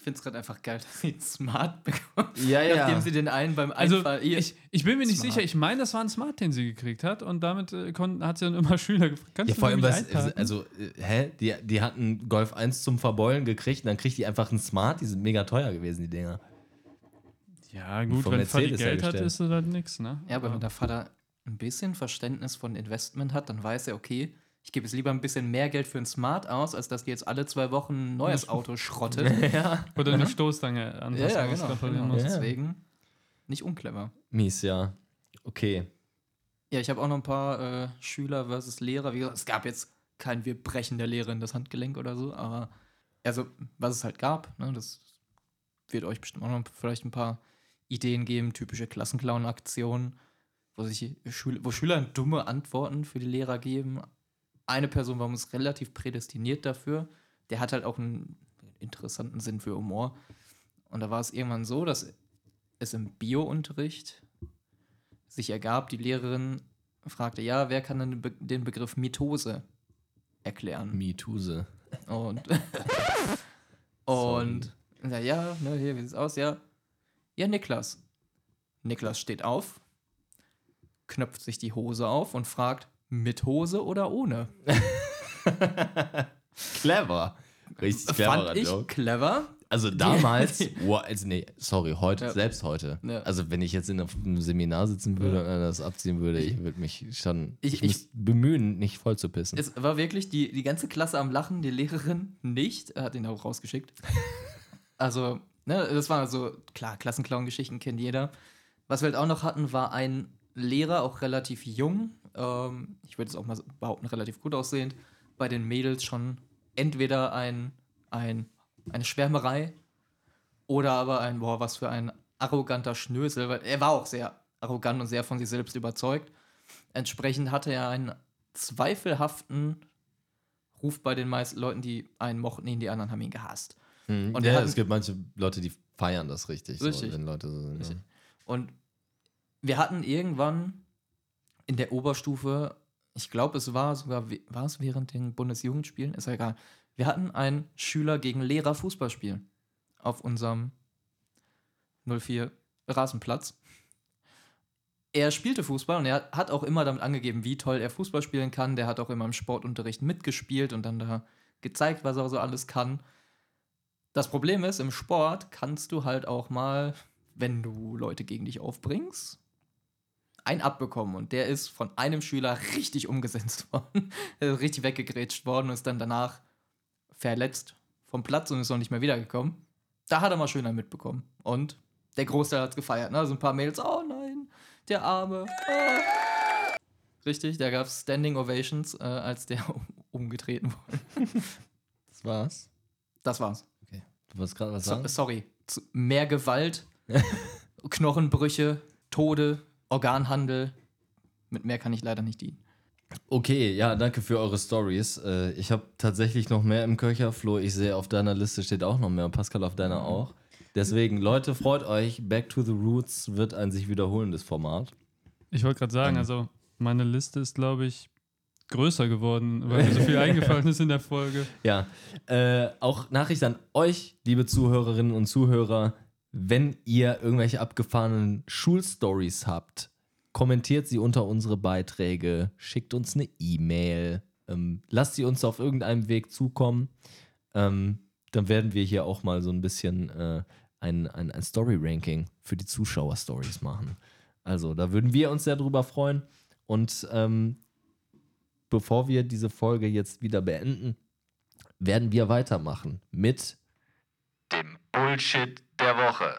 [SPEAKER 2] Ich finde es gerade einfach geil, *laughs* dass sie einen Smart bekommen.
[SPEAKER 1] Ja,
[SPEAKER 2] Nachdem sie den einen beim
[SPEAKER 3] Also
[SPEAKER 2] Einfall. Ihr-
[SPEAKER 3] ich, ich bin mir nicht
[SPEAKER 2] Smart.
[SPEAKER 3] sicher, ich meine, das war ein Smart, den sie gekriegt hat und damit äh, hat sie dann immer *laughs* Schüler gefragt, kannst
[SPEAKER 1] Ja,
[SPEAKER 3] du
[SPEAKER 1] vor allem,
[SPEAKER 3] mich
[SPEAKER 1] was, also, äh, hä? Die, die hatten Golf 1 zum Verbeulen gekriegt und dann kriegt die einfach einen Smart, die sind mega teuer gewesen, die Dinger.
[SPEAKER 3] ja gut, wenn Vati
[SPEAKER 1] Mercedes
[SPEAKER 3] Geld hat, ist das halt nix, ne?
[SPEAKER 2] ja, aber wenn der Vater ein bisschen Verständnis von Investment hat, dann weiß er, okay, ich gebe jetzt lieber ein bisschen mehr Geld für einen Smart aus, als dass die jetzt alle zwei Wochen ein neues *laughs* Auto schrottet.
[SPEAKER 1] ja.
[SPEAKER 3] Oder eine Stoßstange anpassen
[SPEAKER 2] ja, ja,
[SPEAKER 3] muss,
[SPEAKER 2] genau. genau.
[SPEAKER 3] muss.
[SPEAKER 1] Ja.
[SPEAKER 2] Deswegen nicht unclever.
[SPEAKER 1] Mies, ja. Okay.
[SPEAKER 2] Ja, ich habe auch noch ein paar äh, Schüler versus Lehrer. Wie gesagt, es gab jetzt kein Wir brechen der Lehrerin das Handgelenk oder so, aber also, was es halt gab, ne, das wird euch bestimmt auch noch vielleicht ein paar Ideen geben, typische Klassenclown-Aktionen, wo sich Schüler, wo Schüler dumme Antworten für die Lehrer geben. Eine Person war uns relativ prädestiniert dafür. Der hat halt auch einen interessanten Sinn für Humor. Und da war es irgendwann so, dass es im Bio-Unterricht sich ergab, die Lehrerin fragte, ja, wer kann denn den, Be den Begriff Mitose erklären?
[SPEAKER 1] Mietuse.
[SPEAKER 2] Und, *laughs* und ja, ja, ne, hier, wie sieht's aus? Ja, ja, Niklas. Niklas steht auf, knöpft sich die Hose auf und fragt, mit Hose oder ohne? *laughs*
[SPEAKER 1] Clever. Richtig clever.
[SPEAKER 2] Fand ich
[SPEAKER 1] Joke.
[SPEAKER 2] clever.
[SPEAKER 1] Also damals, *laughs* wow, also nee, sorry, heute,
[SPEAKER 2] Ja.
[SPEAKER 1] selbst heute.
[SPEAKER 2] Ja.
[SPEAKER 1] Also wenn ich jetzt in einem Seminar sitzen würde und das abziehen würde, ich würde mich schon
[SPEAKER 2] Ich-
[SPEAKER 1] ich, mich bemühen, nicht voll zu pissen.
[SPEAKER 2] Es war wirklich die, die ganze Klasse am Lachen, die Lehrerin nicht. Er hat ihn auch rausgeschickt. *laughs* also, ne, das war so, klar, Klassenclown-Geschichten kennt jeder. Was wir halt auch noch hatten, war ein Lehrer, auch relativ jung. Ähm, ich würde es auch mal behaupten, relativ gut aussehend. Bei den Mädels schon entweder ein, ein, eine Schwärmerei oder aber ein, boah, was für ein arroganter Schnösel, weil er war auch sehr arrogant und sehr von sich selbst überzeugt. Entsprechend hatte er einen zweifelhaften Ruf bei den meisten Leuten, die einen mochten, ihn, die anderen haben ihn gehasst.
[SPEAKER 1] Mhm.
[SPEAKER 2] und
[SPEAKER 1] ja,
[SPEAKER 2] hatten-
[SPEAKER 1] es gibt manche Leute, die feiern das richtig,
[SPEAKER 2] Richtig.
[SPEAKER 1] So, wenn Leute so sind.
[SPEAKER 2] Richtig.
[SPEAKER 1] Ja.
[SPEAKER 2] Und wir hatten irgendwann in der Oberstufe, ich glaube, es war sogar, war es während den Bundesjugendspielen, ist ja egal. Wir hatten ein Schüler gegen Lehrer Fußballspiel auf unserem 04 Rasenplatz. Er spielte Fußball und er hat auch immer damit angegeben, wie toll er Fußball spielen kann. Der hat auch immer im Sportunterricht mitgespielt und dann da gezeigt, was er so alles kann. Das Problem ist, im Sport kannst du halt auch mal, wenn du Leute gegen dich aufbringst, ein abbekommen. Und der ist von einem Schüler richtig umgesetzt *laughs* worden. Ist richtig weggegrätscht worden und ist dann danach verletzt vom Platz und ist noch nicht mehr wiedergekommen. Da hat er mal schön einen mitbekommen. Und der Großteil hat es gefeiert. Ne? Also ein paar Mails, oh nein, der Arme. Ah. Richtig, da gab es Standing Ovations, äh, als der *laughs* um, umgetreten wurde. *laughs*
[SPEAKER 1] Das war's.
[SPEAKER 2] Das war's.
[SPEAKER 1] Du wolltest gerade was
[SPEAKER 2] So,
[SPEAKER 1] sagen?
[SPEAKER 2] sorry. Zu- Mehr Gewalt, Knochenbrüche, Tode Organhandel. Mit mehr kann ich leider nicht dienen.
[SPEAKER 1] Okay, ja, danke für eure Stories. Äh, ich habe tatsächlich noch mehr im Köcher. Flo, ich sehe, auf deiner Liste steht auch noch mehr. Pascal, auf deiner auch. Deswegen, Leute, freut euch. Back to the Roots wird ein sich wiederholendes Format.
[SPEAKER 3] Ich wollte gerade sagen, also meine Liste ist, glaube ich, größer geworden, weil mir so viel *laughs* eingefallen ist in der Folge.
[SPEAKER 1] Ja, äh, auch Nachricht an euch, liebe Zuhörerinnen und Zuhörer. Wenn ihr irgendwelche abgefahrenen Schulstories habt, kommentiert sie unter unsere Beiträge, schickt uns eine E-Mail, ähm, lasst sie uns auf irgendeinem Weg zukommen. Ähm, dann werden wir hier auch mal so ein bisschen äh, ein, ein, ein Story-Ranking für die Zuschauer-Stories machen. Also, da würden wir uns sehr drüber freuen. Und ähm, bevor wir diese Folge jetzt wieder beenden, werden wir weitermachen mit dem Bullshit der Woche.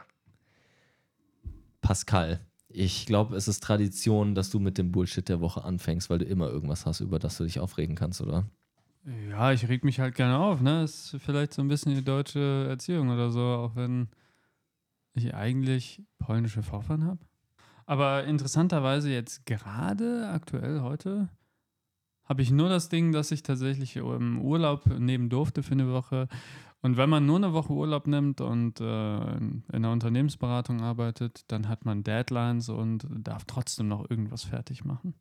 [SPEAKER 1] Pascal, ich glaube, es ist Tradition, dass du mit dem Bullshit der Woche anfängst, weil du immer irgendwas hast, über das du dich aufregen kannst, oder?
[SPEAKER 3] Ja, ich reg mich halt gerne auf, ne? Ist vielleicht so ein bisschen die deutsche Erziehung oder so, auch wenn ich eigentlich polnische Vorfahren habe. Aber interessanterweise jetzt gerade, aktuell heute, habe ich nur das Ding, dass ich tatsächlich im Urlaub nehmen durfte für eine Woche. Und wenn man nur eine Woche Urlaub nimmt und äh, in einer Unternehmensberatung arbeitet, dann hat man Deadlines und darf trotzdem noch irgendwas fertig machen.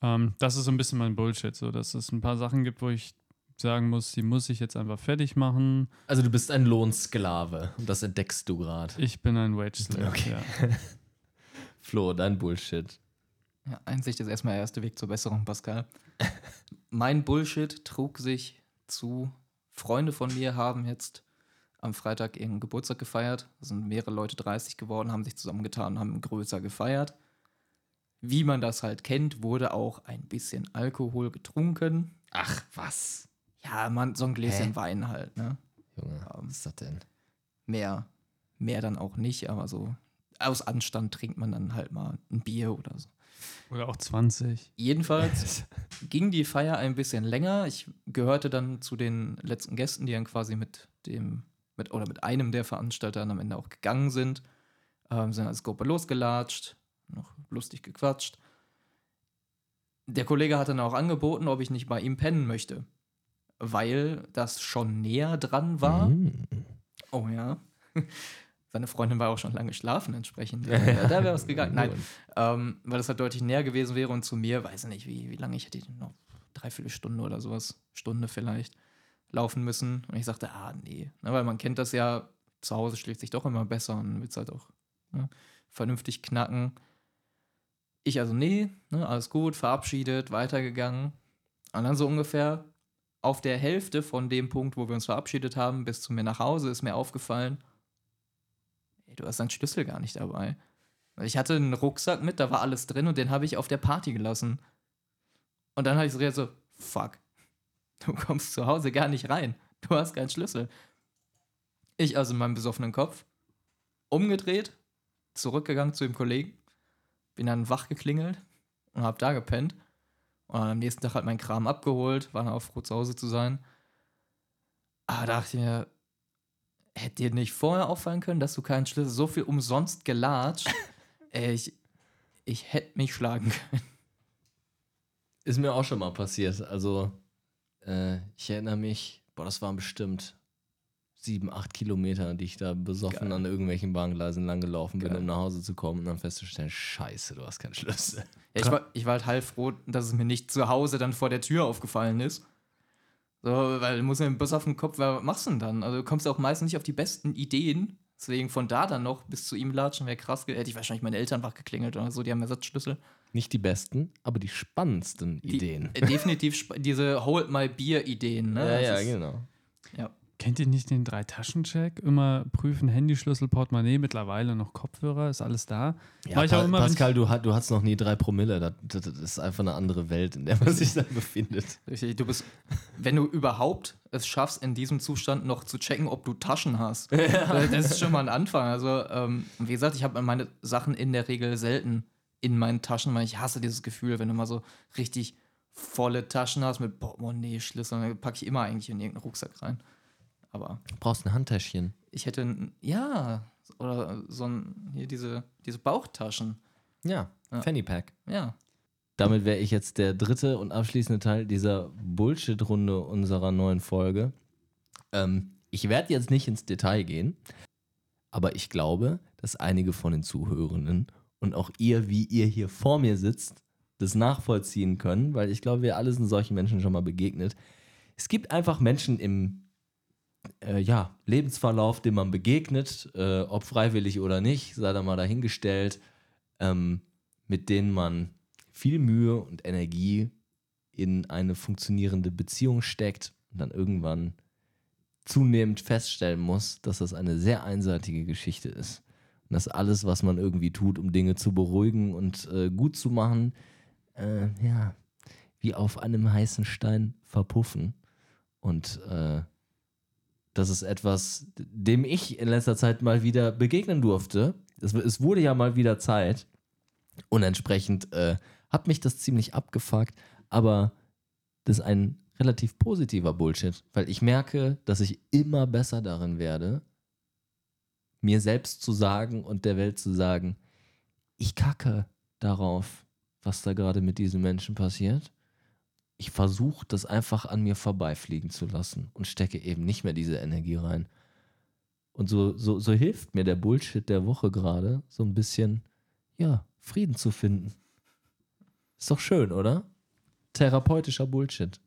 [SPEAKER 3] Ähm, das ist so ein bisschen mein Bullshit, so dass es ein paar Sachen gibt, wo ich sagen muss, die muss ich jetzt einfach fertig machen.
[SPEAKER 1] Also du bist ein Lohnsklave und das entdeckst du gerade.
[SPEAKER 3] Ich bin ein Wage Slave.
[SPEAKER 1] Okay.
[SPEAKER 3] Ja. *laughs*
[SPEAKER 1] Flo, dein Bullshit.
[SPEAKER 2] Ja, Einsicht ist erstmal der erste Weg zur Besserung, Pascal. mein Bullshit trug sich zu. Freunde von mir haben jetzt am Freitag ihren Geburtstag gefeiert. Es sind mehrere Leute 30 geworden, haben sich zusammengetan, haben größer gefeiert. Wie man das halt kennt, wurde auch ein bisschen Alkohol getrunken.
[SPEAKER 1] Ach, was?
[SPEAKER 2] Ja, man, so ein Gläschen
[SPEAKER 1] Hä?
[SPEAKER 2] Wein halt, ne?
[SPEAKER 1] Junge, was ist das denn?
[SPEAKER 2] Mehr, mehr dann auch nicht, aber so aus Anstand trinkt man dann halt mal ein Bier oder so.
[SPEAKER 3] Oder auch 20.
[SPEAKER 2] Jedenfalls *laughs* ging die Feier ein bisschen länger. Ich gehörte dann zu den letzten Gästen, die dann quasi mit dem, mit, oder mit einem der Veranstalter dann am Ende auch gegangen sind. Ähm, sind als Gruppe losgelatscht, noch lustig gequatscht. Der Kollege hat dann auch angeboten, ob ich nicht bei ihm pennen möchte. Weil das schon näher dran war.
[SPEAKER 1] Mm.
[SPEAKER 2] Oh ja. *laughs* Seine Freundin war auch schon lange schlafen entsprechend. *laughs* Ja, da wäre was gegangen. Nein, ähm, weil das halt deutlich näher gewesen wäre und zu mir, weiß ich nicht, wie, wie lange ich hätte noch dreiviertel Stunde oder sowas, Stunde vielleicht, laufen müssen. Und ich sagte, ah, nee. Na, weil man kennt das ja, zu Hause schlägt sich doch immer besser und wird es halt auch ne, vernünftig knacken. Ich also, nee, ne, alles gut, verabschiedet, weitergegangen. Und dann so ungefähr auf der Hälfte von dem Punkt, wo wir uns verabschiedet haben, bis zu mir nach Hause, ist mir aufgefallen, du hast deinen Schlüssel gar nicht dabei. Ich hatte einen Rucksack mit, da war alles drin und den habe ich auf der Party gelassen. Und dann habe ich so so, fuck, *laughs* du kommst zu Hause gar nicht rein. Du hast keinen Schlüssel. Ich also in meinem besoffenen Kopf, umgedreht, zurückgegangen zu dem Kollegen, bin dann wach geklingelt und habe da gepennt. Und am nächsten Tag hat mein Kram abgeholt, war dann auch froh zu Hause zu sein. Aber da dachte ich mir, hätte dir nicht vorher auffallen können, dass du keinen Schlüssel so viel umsonst gelatscht? *laughs* Ey, ich, ich hätte mich schlagen können.
[SPEAKER 1] Ist mir auch schon mal passiert. Also, äh, ich erinnere mich, boah, das waren bestimmt sieben, acht Kilometer, die ich da besoffen
[SPEAKER 2] Geil.
[SPEAKER 1] an irgendwelchen Bahngleisen langgelaufen bin,
[SPEAKER 2] Geil.
[SPEAKER 1] um nach Hause zu kommen und dann festzustellen, scheiße, du hast keinen Schlüssel.
[SPEAKER 2] Ja, ich, war, ich war halt heilfroh, dass es mir nicht zu Hause dann vor der Tür aufgefallen ist. So, weil du musst ja Bus auf den Kopf, was machst du denn dann? Also du kommst auch meistens nicht auf die besten Ideen. Deswegen von da dann noch bis zu ihm latschen wäre krass. Hätte ich wahrscheinlich meine Eltern wach geklingelt oder so, die haben Ersatzschlüssel.
[SPEAKER 1] Nicht die besten, aber die spannendsten
[SPEAKER 2] Die,
[SPEAKER 1] Ideen.
[SPEAKER 2] Äh, definitiv diese Hold my Beer Ideen, ne?
[SPEAKER 1] ja,
[SPEAKER 2] Das
[SPEAKER 1] ja,
[SPEAKER 2] ist-
[SPEAKER 1] genau.
[SPEAKER 2] ja.
[SPEAKER 3] Kennt ihr nicht den Drei-Taschen-Check? Immer prüfen, Handyschlüssel, Portemonnaie, mittlerweile noch Kopfhörer, ist alles da.
[SPEAKER 1] Ja,
[SPEAKER 3] Mach ich auch immer, wenn
[SPEAKER 1] Pascal, du, du hast noch nie drei Promille. Das, das, ist einfach eine andere Welt, in der man sich da befindet.
[SPEAKER 2] Richtig, du bist, wenn du überhaupt es schaffst, in diesem Zustand noch zu checken, ob du Taschen hast. *laughs* Das ist schon mal ein Anfang. Also, ähm, wie gesagt, ich habe meine Sachen in der Regel selten in meinen Taschen, weil ich hasse dieses Gefühl, wenn du mal so richtig volle Taschen hast mit Portemonnaie, Schlüssel, dann packe ich immer eigentlich in irgendeinen Rucksack rein. Aber
[SPEAKER 1] Du brauchst ein Handtäschchen.
[SPEAKER 2] ich hätte, ein- ja, oder so ein, hier diese, diese Bauchtaschen.
[SPEAKER 1] Ja,
[SPEAKER 2] Ja.
[SPEAKER 1] Fanny Pack.
[SPEAKER 2] Ja.
[SPEAKER 1] Damit wäre ich jetzt der dritte und abschließende Teil dieser Bullshit-Runde unserer neuen Folge. Ähm, ich werde jetzt nicht ins Detail gehen, aber ich glaube, dass einige von den Zuhörenden und auch ihr, wie ihr hier vor mir sitzt, das nachvollziehen können, weil ich glaube, wir alle sind solchen Menschen schon mal begegnet. Es gibt einfach Menschen im äh, ja, Lebensverlauf, dem man begegnet, äh, ob freiwillig oder nicht, sei da mal dahingestellt, ähm, mit denen man viel Mühe und Energie in eine funktionierende Beziehung steckt und dann irgendwann zunehmend feststellen muss, dass das eine sehr einseitige Geschichte ist. Und dass alles, was man irgendwie tut, um Dinge zu beruhigen und äh, gut zu machen, äh, ja, wie auf einem heißen Stein verpuffen. Und äh, das ist etwas, dem ich in letzter Zeit mal wieder begegnen durfte. Es, es wurde ja mal wieder Zeit. Und entsprechend äh, hat mich das ziemlich abgefuckt. Aber das ist ein relativ positiver Bullshit, weil ich merke, dass ich immer besser darin werde, mir selbst zu sagen und der Welt zu sagen, ich kacke darauf, was da gerade mit diesen Menschen passiert. Ich versuche das einfach an mir vorbeifliegen zu lassen und stecke eben nicht mehr diese Energie rein. Und so, so, so hilft mir der Bullshit der Woche gerade, so ein bisschen, ja, Frieden zu finden. Ist doch schön, oder? Therapeutischer Bullshit.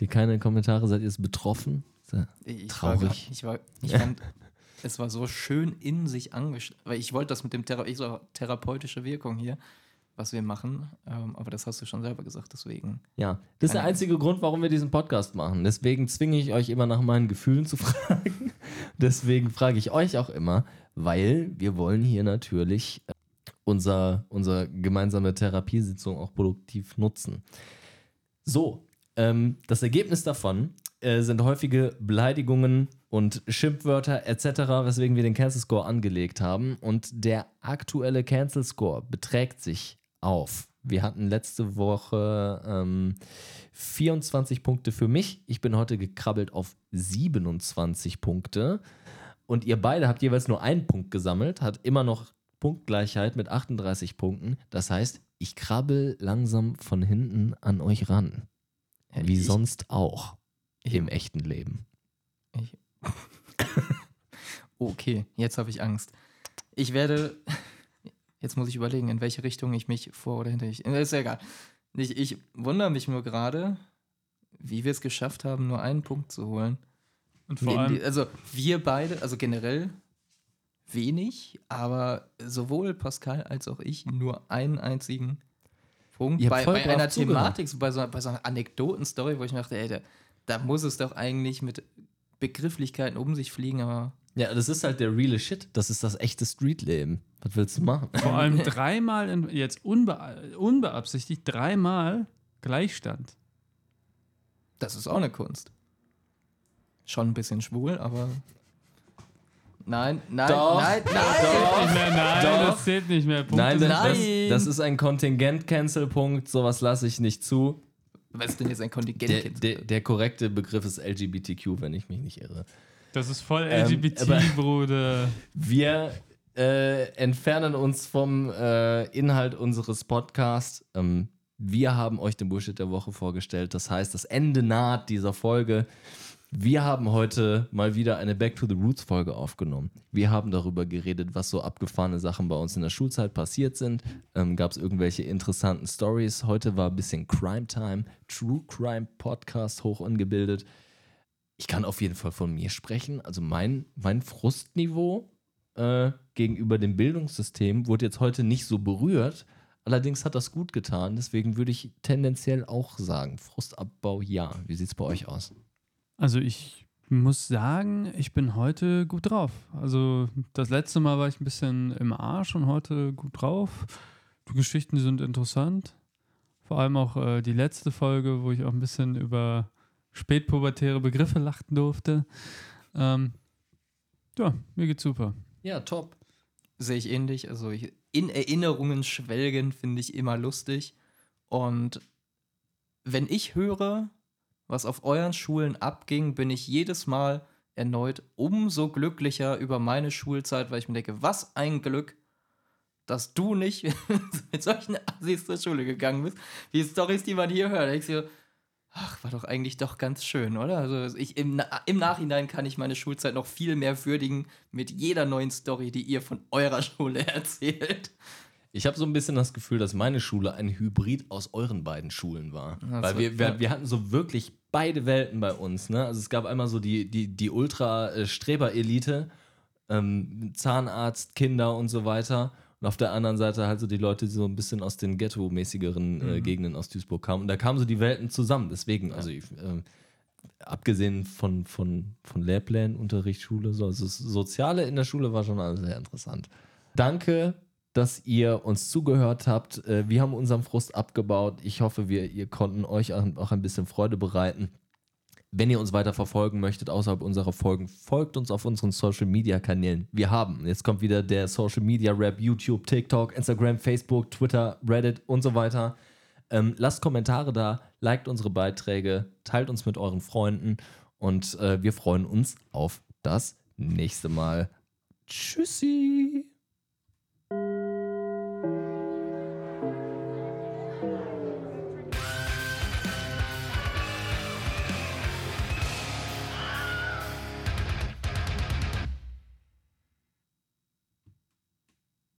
[SPEAKER 1] Die keine Kommentare, seid ihr jetzt betroffen?
[SPEAKER 2] Ich
[SPEAKER 1] Traurig.
[SPEAKER 2] War ich war, ich fand, *laughs* es war so schön in sich angestellt, weil ich wollte das mit dem Thera ich so, therapeutische Wirkung hier, was wir machen, ähm, aber das hast du schon selber gesagt, deswegen.
[SPEAKER 1] Ja, das ist der einzige Grund, warum wir diesen Podcast machen. Deswegen zwinge ich euch immer nach meinen Gefühlen zu *laughs* fragen. Deswegen frage ich euch auch immer, weil wir wollen hier natürlich äh, unser, unsere gemeinsame Therapiesitzung auch produktiv nutzen. So, ähm, das Ergebnis davon äh, sind häufige Beleidigungen und Schimpfwörter etc., weswegen wir den Cancel Score angelegt haben. Und der aktuelle Cancel Score beträgt sich auf. Wir hatten letzte Woche ähm, 24 Punkte für mich. Ich bin heute gekrabbelt auf 27 Punkte. Und ihr beide habt jeweils nur einen Punkt gesammelt, hat immer noch Punktgleichheit mit 38 Punkten. Das heißt, ich krabbel langsam von hinten an euch ran. Wie
[SPEAKER 2] ich,
[SPEAKER 1] sonst auch
[SPEAKER 2] ich-
[SPEAKER 1] im echten Leben.
[SPEAKER 2] Ich, *laughs* okay, jetzt habe ich Angst. Ich werde. Jetzt muss ich überlegen, in welche Richtung ich mich vor oder hinter ich. Ist ja egal. Ich, ich wundere mich nur gerade, wie wir es geschafft haben, nur einen Punkt zu holen.
[SPEAKER 3] Und vor allem,
[SPEAKER 2] die, also wir beide, also generell wenig, aber sowohl Pascal als auch ich nur einen einzigen Punkt. Bei, bei einer
[SPEAKER 1] zugehört.
[SPEAKER 2] Thematik, so bei, so, bei so einer Anekdotenstory, wo ich dachte, ey, da, da muss es doch eigentlich mit Begrifflichkeiten um sich fliegen, aber
[SPEAKER 1] Ja, das ist halt der reale Shit. Das ist das echte Streetleben. Was willst du machen?
[SPEAKER 3] vor allem *laughs* dreimal, in, jetzt unbe unbeabsichtigt, dreimal Gleichstand.
[SPEAKER 2] das ist auch eine Kunst. Schon ein bisschen schwul, aber. Nein, nein,
[SPEAKER 1] Doch,
[SPEAKER 2] nein, nein.
[SPEAKER 3] Nicht mehr, nein,
[SPEAKER 1] Doch.
[SPEAKER 3] das zählt nicht mehr. Punkte
[SPEAKER 1] Nein, das, das,
[SPEAKER 2] Nein.
[SPEAKER 1] das ist ein Kontingent-Cancel-Punkt. Sowas lasse ich nicht zu.
[SPEAKER 2] Was ist denn jetzt ein Kontingent?
[SPEAKER 1] Der, der, der korrekte Begriff ist LGBTQ, wenn ich mich nicht irre.
[SPEAKER 3] das ist voll
[SPEAKER 1] Ähm,
[SPEAKER 3] LGBT,
[SPEAKER 1] aber-
[SPEAKER 3] Bruder.
[SPEAKER 1] Wir äh, entfernen uns vom äh, Inhalt unseres Podcasts. Ähm, wir haben euch den Bullshit der Woche vorgestellt. Das heißt, das Ende naht dieser Folge. Wir haben heute mal wieder eine Back to the Roots Folge aufgenommen. Wir haben darüber geredet, was so abgefahrene Sachen bei uns in der Schulzeit passiert sind. Ähm, Gab es irgendwelche interessanten Stories? Heute war ein bisschen Crime Time, True Crime Podcast hoch ungebildet. Ich kann auf jeden Fall von mir sprechen. Also mein, mein Frustniveau äh, gegenüber dem Bildungssystem wurde jetzt heute nicht so berührt. Allerdings hat das gut getan. Deswegen würde ich tendenziell auch sagen, Frustabbau ja. Wie sieht es bei euch aus?
[SPEAKER 3] Also ich muss sagen, ich bin heute gut drauf. Also das letzte Mal war ich ein bisschen im Arsch und heute gut drauf. Die Geschichten sind interessant. Vor allem auch äh, die letzte Folge, wo ich auch ein bisschen über spätpubertäre Begriffe lachen durfte. Ähm, ja, mir geht's super.
[SPEAKER 1] Ja, top.
[SPEAKER 2] Sehe ich ähnlich. Also ich, in Erinnerungen schwelgen finde ich immer lustig. Und wenn ich höre, was auf euren Schulen abging, bin ich jedes Mal erneut umso glücklicher über meine Schulzeit, weil ich mir denke, was ein Glück, dass du nicht *laughs* mit solchen Assis zur Schule gegangen bist. Die Stories, die man hier hört, denkst du, ach, war doch eigentlich doch ganz schön, oder? Also ich, im, im Nachhinein kann ich meine Schulzeit noch viel mehr würdigen mit jeder neuen Story, die ihr von eurer *laughs* Schule erzählt.
[SPEAKER 1] Ich habe so ein bisschen das Gefühl, dass meine Schule ein Hybrid aus euren beiden Schulen war.
[SPEAKER 2] Ja,
[SPEAKER 1] Weil wir, wir,
[SPEAKER 2] ja.
[SPEAKER 1] wir hatten so wirklich beide Welten bei uns. Ne? Also es gab einmal so die, die, die Ultra-Streber-Elite, ähm, Zahnarzt, Kinder und so weiter. Und auf der anderen Seite halt so die Leute, die so ein bisschen aus den ghetto-mäßigeren äh, Gegenden aus Duisburg kamen. Und da kamen so die Welten zusammen. Deswegen, also ich, ähm, abgesehen von, von, von Lehrplänen, Unterricht, Schule, so, also das Soziale in der Schule war schon alles sehr interessant. Danke, dass ihr uns zugehört habt. Äh, Wir haben unseren Frust abgebaut. Ich hoffe, wir ihr konnten euch auch ein bisschen Freude bereiten. Wenn ihr uns weiter verfolgen möchtet, außerhalb unserer Folgen, folgt uns auf unseren Social Media Kanälen. Wir haben, jetzt kommt wieder der Social Media Rap, YouTube, TikTok, Instagram, Facebook, Twitter, Reddit und so weiter. Ähm, lasst Kommentare da, liked unsere Beiträge, teilt uns mit euren Freunden und äh, wir freuen uns auf das nächste Mal. Tschüssi.